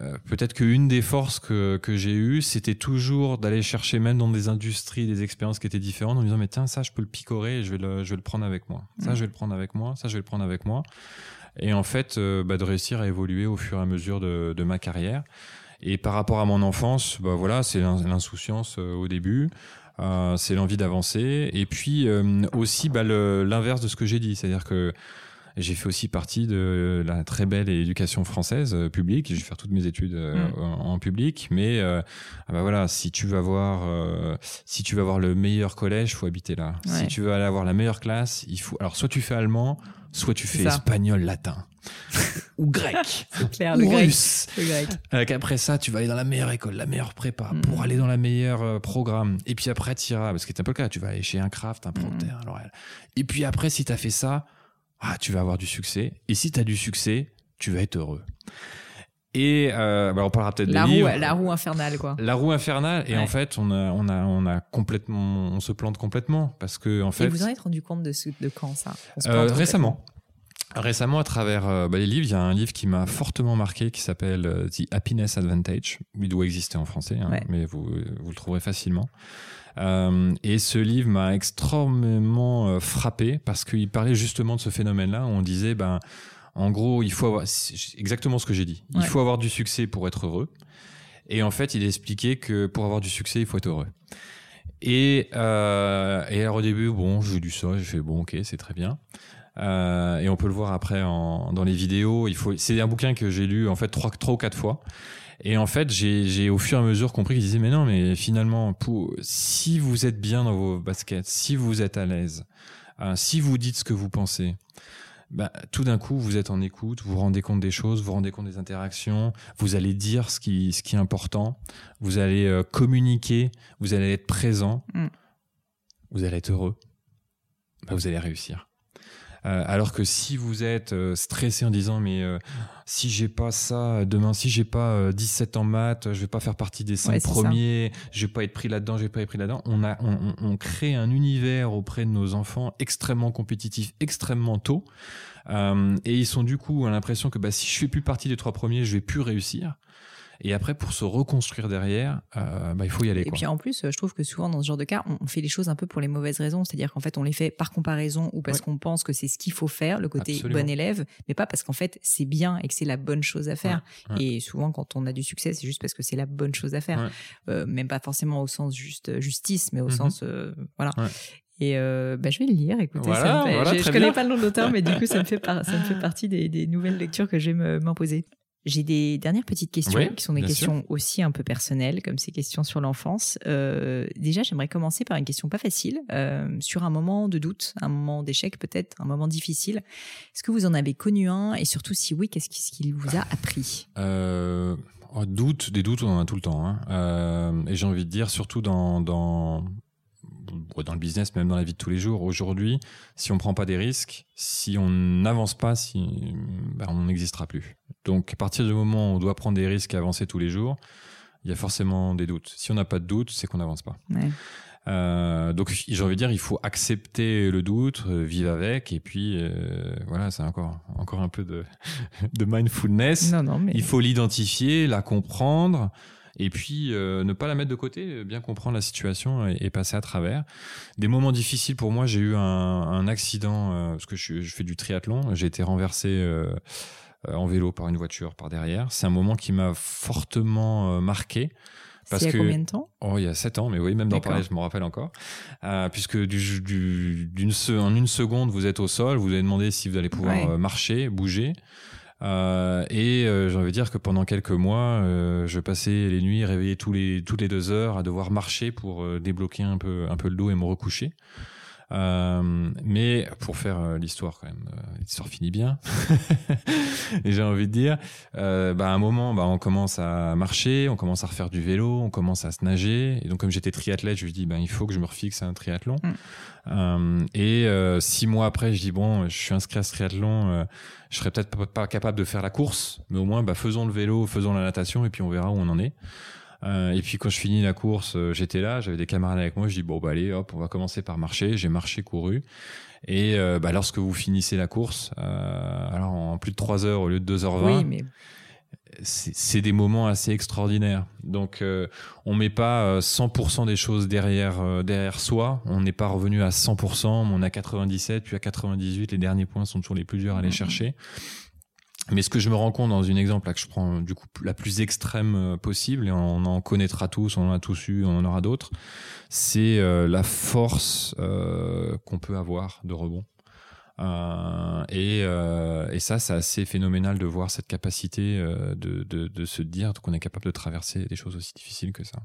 euh, peut-être qu'une des forces que, que j'ai eues, c'était toujours d'aller chercher même dans des industries des expériences qui étaient différentes en me disant mais tiens ça je peux le picorer et je vais le, je vais le prendre avec moi. Ça mmh. je vais le prendre avec moi. Ça je vais le prendre avec moi. Et en fait euh, bah, de réussir à évoluer au fur et à mesure de, de ma carrière. Et par rapport à mon enfance, bah voilà, c'est l'insouciance au début. Euh, c'est l'envie d'avancer et puis aussi bah, l'inverse de ce que j'ai dit, c'est-à-dire que j'ai fait aussi partie de la très belle éducation française euh, publique. Je vais faire toutes mes études euh, mm. en, public, mais euh, ah bah voilà, si tu vas voir, si tu vas voir le meilleur collège, faut habiter là. Si tu veux aller avoir la meilleure classe, il faut. Alors soit tu fais allemand, soit tu fais espagnol, latin ou grec, clair, ou le russe. Grec, le Après ça, tu vas aller dans la meilleure école, la meilleure prépa, mm. pour aller dans la meilleure programme. Et puis après, tu iras, parce que c'est un peu le cas, tu vas aller chez un craft, un mm. Procter, un L'Oréal. Et puis après, si tu as fait ça, ah, tu vas avoir du succès. Et si tu as du succès, tu vas être heureux. Et euh, bah on parlera peut-être la roue, livres. La roue infernale, quoi. La roue infernale. Et en fait, on a, on a, on a complètement, on se plante complètement parce que en fait. Et vous en êtes rendu compte de, ce, de quand ça? Euh, Récemment. Récemment, à travers euh, bah, les livres, il y a un livre qui m'a fortement marqué qui s'appelle The Happiness Advantage. Il doit exister en français, hein, mais vous, vous le trouverez facilement. Euh, et ce livre m'a extrêmement euh, frappé parce qu'il parlait justement de ce phénomène-là. On disait, ben, en gros, il faut avoir exactement ce que j'ai dit. Il faut avoir du succès pour être heureux. Et en fait, il expliquait que pour avoir du succès, il faut être heureux. Et, euh, et alors au début, bon, j'ai lu ça, j'ai fait bon, ok, c'est très bien. Euh, et on peut le voir après en, dans les vidéos. Il faut, c'est un bouquin que j'ai lu en fait trois, trois ou quatre fois. Et en fait, j'ai au fur et à mesure compris qu'il disait, mais non, mais finalement, pour, si vous êtes bien dans vos baskets, si vous êtes à l'aise, euh, si vous dites ce que vous pensez, bah, tout d'un coup, vous êtes en écoute, vous vous rendez compte des choses, vous vous rendez compte des interactions, vous allez dire ce qui, ce qui est important, vous allez euh, communiquer, vous allez être présent, mm. vous allez être heureux, bah, vous allez réussir. Euh, alors que si vous êtes euh, stressé en disant mais euh, si j'ai pas ça demain, si j'ai pas 17 en maths, je vais pas faire partie des 5 premiers, je vais pas être pris là-dedans, je vais pas être pris là-dedans. On a, on, on, crée un univers auprès de nos enfants extrêmement compétitif, extrêmement tôt. et ils sont du coup à l'impression que bah, si je fais plus partie des trois premiers, je vais plus réussir. Et après, pour se reconstruire derrière, euh, bah, il faut y aller. Et puis en plus, je trouve que souvent dans ce genre de cas, on fait les choses un peu pour les mauvaises raisons. C'est-à-dire qu'en fait, on les fait par comparaison ou parce qu'on pense que c'est ce qu'il faut faire, le côté bon élève, mais pas parce qu'en fait c'est bien et que c'est la bonne chose à faire. Et souvent, quand on a du succès, c'est juste parce que c'est la bonne chose à faire. Euh, même pas forcément au sens juste euh, justice, mais au mm-hmm. sens voilà. Et bah, je vais le lire. Écoutez, je, ne connais pas le nom de l'auteur, mais du coup, ça me fait, ça me fait partie des, des nouvelles lectures que je vais m'imposer. J'ai des dernières petites questions qui sont des questions aussi un peu personnelles, comme ces questions sur l'enfance. Euh, déjà, j'aimerais commencer par une question pas facile, euh, sur un moment de doute, un moment d'échec peut-être, un moment difficile. Est-ce que vous en avez connu un? Et surtout, si oui, qu'est-ce qu'il vous a appris? Euh, oh, Doute, des doutes, on en a tout le temps. Hein. Euh, et j'ai envie de dire, surtout dans, dans dans le business, même dans la vie de tous les jours. Aujourd'hui, si on ne prend pas des risques, si on n'avance pas, si, ben, on n'existera plus. Donc, à partir du moment où on doit prendre des risques et avancer tous les jours, il y a forcément des doutes. Si on n'a pas de doute, c'est qu'on n'avance pas. Euh, donc j'ai envie de dire, il faut accepter le doute, euh, vivre avec, et puis euh, voilà, c'est encore encore un peu de, de mindfulness. Non, non, mais... Il faut l'identifier, la comprendre, et puis euh, ne pas la mettre de côté, bien comprendre la situation et, passer à travers. Des moments difficiles pour moi, j'ai eu un, un accident euh, parce que je, je, fais du triathlon, j'ai été renversé euh, en vélo par une voiture par derrière. C'est un moment qui m'a fortement marqué. Parce il y a combien de temps? Oh, il y a 7 ans, mais oui, même d'en parler, je me rappelle encore. Euh, puisque du, du, d'une en une seconde, vous êtes au sol, vous avez demandé si vous allez pouvoir marcher, bouger. Euh, et euh, j'ai envie de dire que pendant quelques mois, euh, je passais les nuits réveillé tous les, toutes les deux heures à devoir marcher pour euh, débloquer un peu, un peu le dos et me recoucher. Euh, mais pour faire euh, l'histoire quand même, l'histoire finit bien. et j'ai envie de dire, bah, à un moment, bah, on commence à marcher, on commence à refaire du vélo, on commence à se nager. Et donc comme j'étais triathlète, je me dis, bah, il faut que je me refixe à un triathlon. Mm. Euh, et euh, six mois après, je dis bon, je suis inscrit à ce triathlon, euh, je serais peut-être pas capable de faire la course, mais au moins, bah, faisons le vélo, faisons la natation, et puis on verra où on en est. Euh, et puis quand je finis la course, j'étais là, j'avais des camarades avec moi. Je dis bon bah allez, hop, on va commencer par marcher. J'ai marché, couru. Et bah, lorsque vous finissez la course, alors en plus de 3 heures au lieu de 2h20, oui, mais c'est des moments assez extraordinaires. Donc, euh, on met pas 100% euh, des choses derrière euh, derrière soi. On n'est pas revenu à 100%, on a 97, puis à 98. Les derniers points sont toujours les plus durs à aller mm-hmm. chercher. Mais ce que je me rends compte dans une exemple là que je prends du coup la plus extrême possible et on en connaîtra tous, on en a tous eu, on en aura d'autres, c'est la force qu'on peut avoir de rebond. Euh, et, euh, et, ça, c'est assez phénoménal de voir cette capacité euh, de, se dire qu'on est capable de traverser des choses aussi difficiles que ça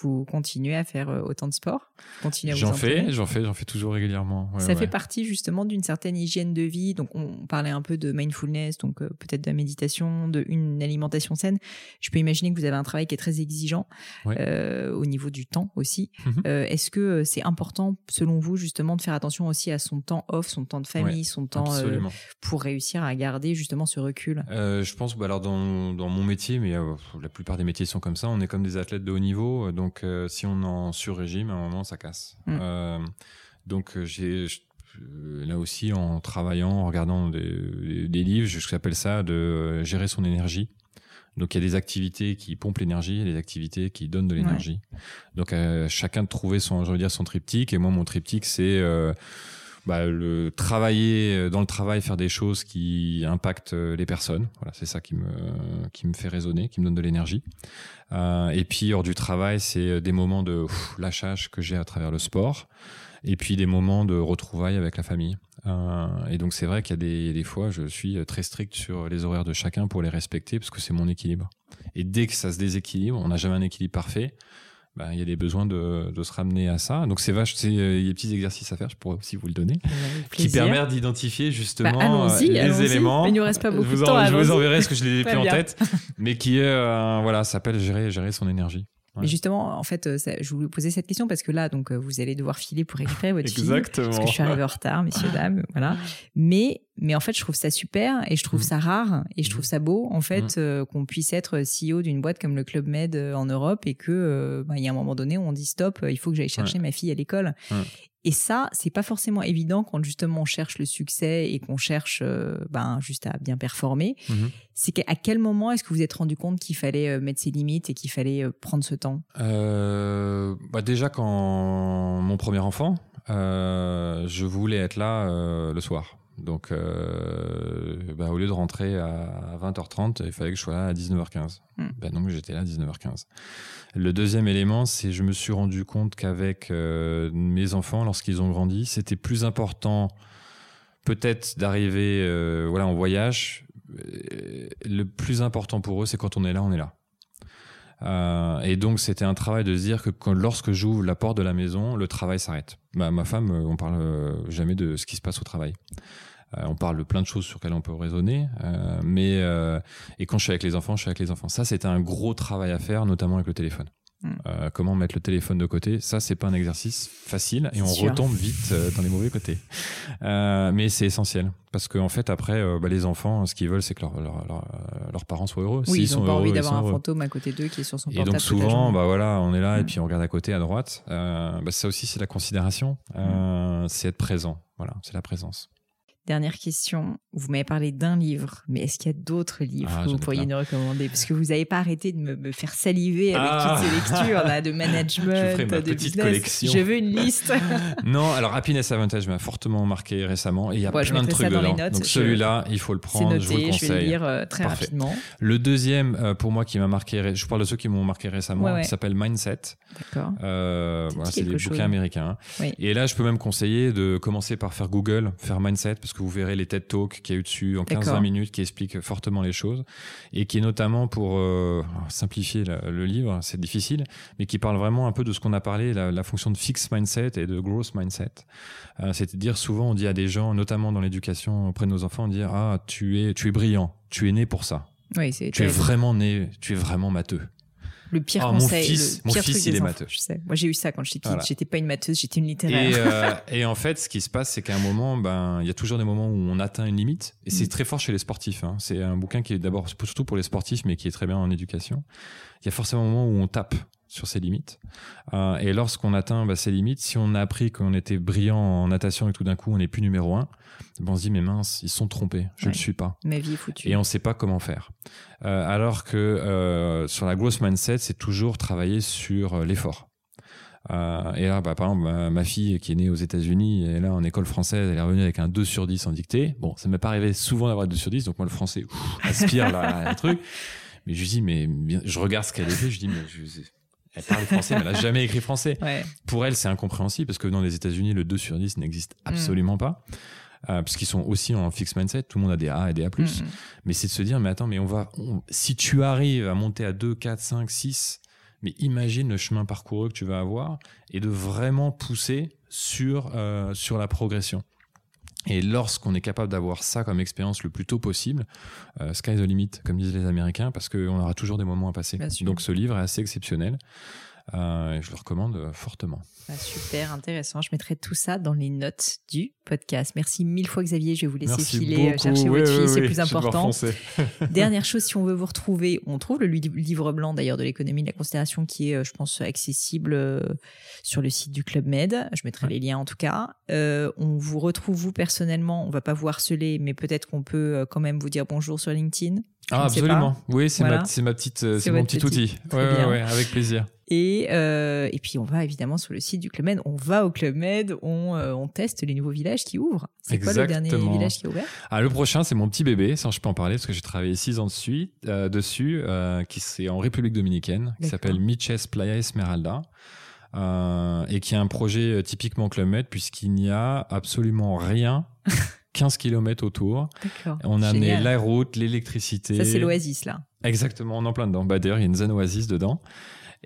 vous continuez à faire euh, autant de sport? J'en fais, j'en fais, j'en fais toujours régulièrement. ça fait partie justement d'une certaine hygiène de vie. Donc on parlait un peu de mindfulness, donc euh, peut-être de la méditation, de une alimentation saine. Je peux imaginer que vous avez un travail qui est très exigeant euh, au niveau du temps aussi. Mhm. Est-ce que c'est important selon vous justement de faire attention aussi à son temps off, son temps de famille, son temps pour réussir à garder justement ce recul? Je pense, bah alors dans, dans mon métier, mais la plupart des métiers sont comme ça. On est comme des athlètes de haut niveau, donc, euh, si on est en sur-régime, à un moment, ça casse. Mm. Euh, donc, euh, j'ai là aussi, en travaillant, en regardant des, des livres, je j'appelle ça de gérer son énergie. Donc, il y a des activités qui pompent l'énergie et des activités qui donnent de l'énergie. Donc, chacun de trouver son, je veux dire, son triptyque. Et moi, mon triptyque, c'est bah, le travailler dans le travail, faire des choses qui impactent les personnes. Voilà, c'est ça qui me qui me fait raisonner, qui me donne de l'énergie. Euh, et puis hors du travail, c'est des moments de lâchage que j'ai à travers le sport, et puis des moments de retrouvailles avec la famille. Euh, et donc c'est vrai qu'il y a des, des, fois, je suis très strict sur les horaires de chacun pour les respecter parce que c'est mon équilibre. Et dès que ça se déséquilibre, on n'a jamais un équilibre parfait. Ben, il y a des besoins de, de, se ramener à ça. Donc c'est vache, il y a des petits exercices à faire, je pourrais aussi vous le donner, qui permettent d'identifier justement bah, les éléments. Il ne reste pas beaucoup je vous de temps. Je vous enverrai ce que je l'ai plus en tête, mais qui euh, voilà, s'appelle gérer, gérer son énergie. Mais justement, en fait, euh, je voulais poser cette question parce que là, donc, euh, vous allez devoir filer pour récupérer votre Exactement. fille. Parce que je suis arrivée en retard, messieurs, dames, voilà. Mais, mais en fait, je trouve ça super et je trouve mm. ça rare et je trouve mm. ça beau, en fait, mm. euh, qu'on puisse être CEO d'une boîte comme le Club Med en Europe et que, bah, il y a un moment donné où on dit stop, il faut que j'aille chercher ma fille à l'école. Et ça, c'est pas forcément évident quand justement on cherche le succès et qu'on cherche euh, ben, juste à bien performer. Mhm. C'est qu'à quel moment est-ce que vous vous êtes rendu compte qu'il fallait euh, mettre ses limites et qu'il fallait euh, prendre ce temps? Bah Déjà, quand mon premier enfant, je voulais être là le soir. Donc, bah, au lieu de rentrer à 20h30, il fallait que je sois là à 19h15. Hmm. Ben donc, j'étais là à 19h15. Le deuxième élément, c'est je me suis rendu compte qu'avec euh, mes enfants, lorsqu'ils ont grandi, c'était plus important peut-être d'arriver euh, voilà en voyage euh, le plus important pour eux, c'est quand on est là, on est là. Euh, et donc c'était un travail de se dire que lorsque j'ouvre la porte de la maison, le travail s'arrête. ma femme, euh, on parle euh, jamais de ce qui se passe au travail. on parle de plein de choses sur lesquelles on peut raisonner, mais et quand je suis avec les enfants, je suis avec les enfants. Ça, c'était un gros travail à faire, notamment avec le téléphone. Mm. Euh, comment mettre le téléphone de côté, ça c'est pas un exercice facile et on retombe vite euh, dans les mauvais côtés. Euh, mais c'est essentiel parce qu'en en fait après bah, les enfants ce qu'ils veulent c'est que leurs parents soient heureux. Oui, ils ont pas envie d'avoir un fantôme à côté d'eux qui est sur son portable. Et donc souvent bah voilà on est là et mm. puis on regarde à côté à droite. bah, ça aussi c'est la considération, mm. c'est être présent. Voilà c'est la présence. Dernière question. Vous m'avez parlé d'un livre, mais est-ce qu'il y a d'autres livres ah, que vous pourriez nous recommander? Parce que vous n'avez pas arrêté de me, faire saliver avec toutes ces ah. lectures là, de management, Je de petite business. collection. Je veux une liste. non, alors Happiness Advantage m'a fortement marqué récemment et il y a plein de trucs dedans. Donc celui-là, il faut le prendre. Noté, je vous le conseille. Je vais le lire euh, très rapidement. Le deuxième, euh, pour moi, qui m'a marqué, je parle de ceux qui m'ont marqué récemment, qui s'appelle Mindset. D'accord. Euh, voilà, c'est des bouquins américains. Et là, je peux même conseiller de commencer par faire Google, faire Mindset, parce que vous verrez les têtes talk qui a eu dessus en 15-20 minutes qui explique fortement les choses et qui est notamment pour euh, simplifier le livre, c'est difficile, mais qui parle vraiment un peu de ce qu'on a parlé, la, fonction de fixed mindset et de growth mindset. Euh, C'est-à-dire souvent on dit à des gens, notamment dans l'éducation auprès de nos enfants, on dit ah tu es tu es brillant, tu es né pour ça. Oui, tu es vraiment né, tu es vraiment matheux. Le pire oh, conseil. Mon fils, mon fils il est matheux. Je sais. Moi, j'ai eu ça quand j'étais petite. J'étais pas une matheuse, j'étais une littéraire. Et, euh, et, en fait, ce qui se passe, c'est qu'à un moment, ben, il y a toujours des moments où on atteint une limite. Et c'est mm. très fort chez les sportifs. Hein. C'est un bouquin qui est d'abord surtout pour les sportifs, mais qui est très bien en éducation. Il y a forcément un moment où on tape sur ses limites. Euh, et lorsqu'on atteint bah, ces limites, si on a appris qu'on était brillant en natation et tout d'un coup on n'est plus numéro un, on se dit mais mince, ils sont trompés, je ne le suis pas. Ma vie est foutue. Et on ne sait pas comment faire. Euh, alors que euh, sur la grosse mindset, c'est toujours travailler sur l'effort. Euh, et là, bah, par exemple, ma, fille qui est née aux États-Unis, elle est là en école française, elle est revenue avec un 2 sur 10 en dictée. Bon, ça m'est pas arrivé souvent d'avoir 2 sur 10, donc moi le français aspire là, le truc. Mais je lui dis, mais je regarde ce qu'elle a fait, je dis, mais je, elle parle français, mais elle n'a jamais écrit français. Pour elle, c'est incompréhensible parce que dans les États-Unis, le 2 sur 10 n'existe mm. absolument pas. Euh, puisqu'ils sont aussi en fixed mindset, tout le monde a des A et des A+. Mm, mm. Mais c'est de se dire, mais attends, mais on va, si tu arrives à monter à 2, 4, 5, 6, mais imagine le chemin parcouru que tu vas avoir et de vraiment pousser sur, euh, sur la progression. Et lorsqu'on est capable d'avoir ça comme expérience le plus tôt possible, euh, sky the limit, comme disent les Américains, parce qu'on aura toujours des moments à passer. Donc ce livre est assez exceptionnel. Euh, je le recommande euh, fortement. Ah, super intéressant. Je mettrai tout ça dans les notes du podcast. Merci mille fois Xavier. Je vais vous laisser filer chercher votre fille, c'est plus important. Dernière chose, si on veut vous retrouver, on trouve le livre blanc d'ailleurs de l'économie de la considération qui est, je pense, accessible sur le site du Club Med. Je mettrai les liens en tout cas. on vous retrouve vous personnellement. On va pas vous harceler, mais peut-être qu'on peut quand même vous dire bonjour sur LinkedIn. Ah, absolument. Oui, c'est ma, ma, petite, c'est mon petit, outil. Ouais, ouais, avec plaisir. Et, euh, et puis on va évidemment sur le site du Club Med, on va au Club Med, on, euh, on teste les nouveaux villages qui ouvrent. C'est quoi le dernier village qui est ouvert? Ah, Le prochain, c'est mon petit bébé, ça je peux en parler parce que j'ai travaillé six ans dessus, euh, dessus qui c'est en République Dominicaine, qui s'appelle Miches Playa Esmeralda. Et qui est un projet typiquement Club Med puisqu'il n'y a absolument rien 15 km autour. On a amené la route, l'électricité. Ça, c'est l'oasis, là. Exactement, on est en plein dedans. Bah, d'ailleurs, il y a une zone oasis dedans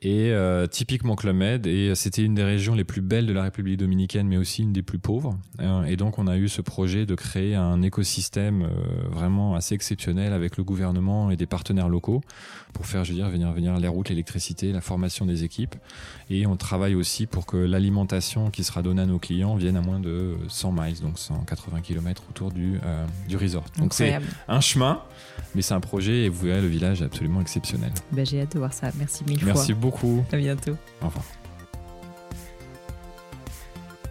et euh, typiquement Club Med et c'était une des régions les plus belles de la République dominicaine mais aussi une des plus pauvres euh, et donc on a eu ce projet de créer un écosystème euh, vraiment assez exceptionnel avec le gouvernement et des partenaires locaux pour faire je veux dire venir venir les routes l'électricité la formation des équipes et on travaille aussi pour que l'alimentation qui sera donnée à nos clients vienne à moins de 100 miles donc 180 km autour du du resort donc c'est un chemin mais c'est un projet et vous verrez le village est absolument exceptionnel ben, j'ai hâte de voir ça merci mille fois merci beaucoup. À bientôt. Au revoir.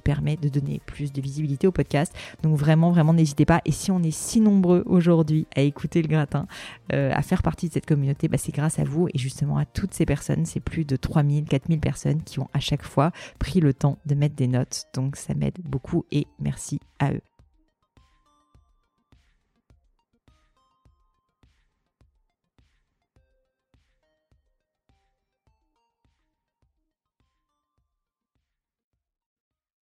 permet de donner plus de visibilité au podcast. Donc vraiment, vraiment n'hésitez pas. Et si on est si nombreux aujourd'hui à écouter le gratin, euh, à faire partie de cette communauté, bah, c'est grâce à vous et justement à toutes ces personnes c'est plus de 3000, 4000 personnes qui ont à chaque fois pris le temps de mettre des notes. Donc ça m'aide beaucoup et merci à eux.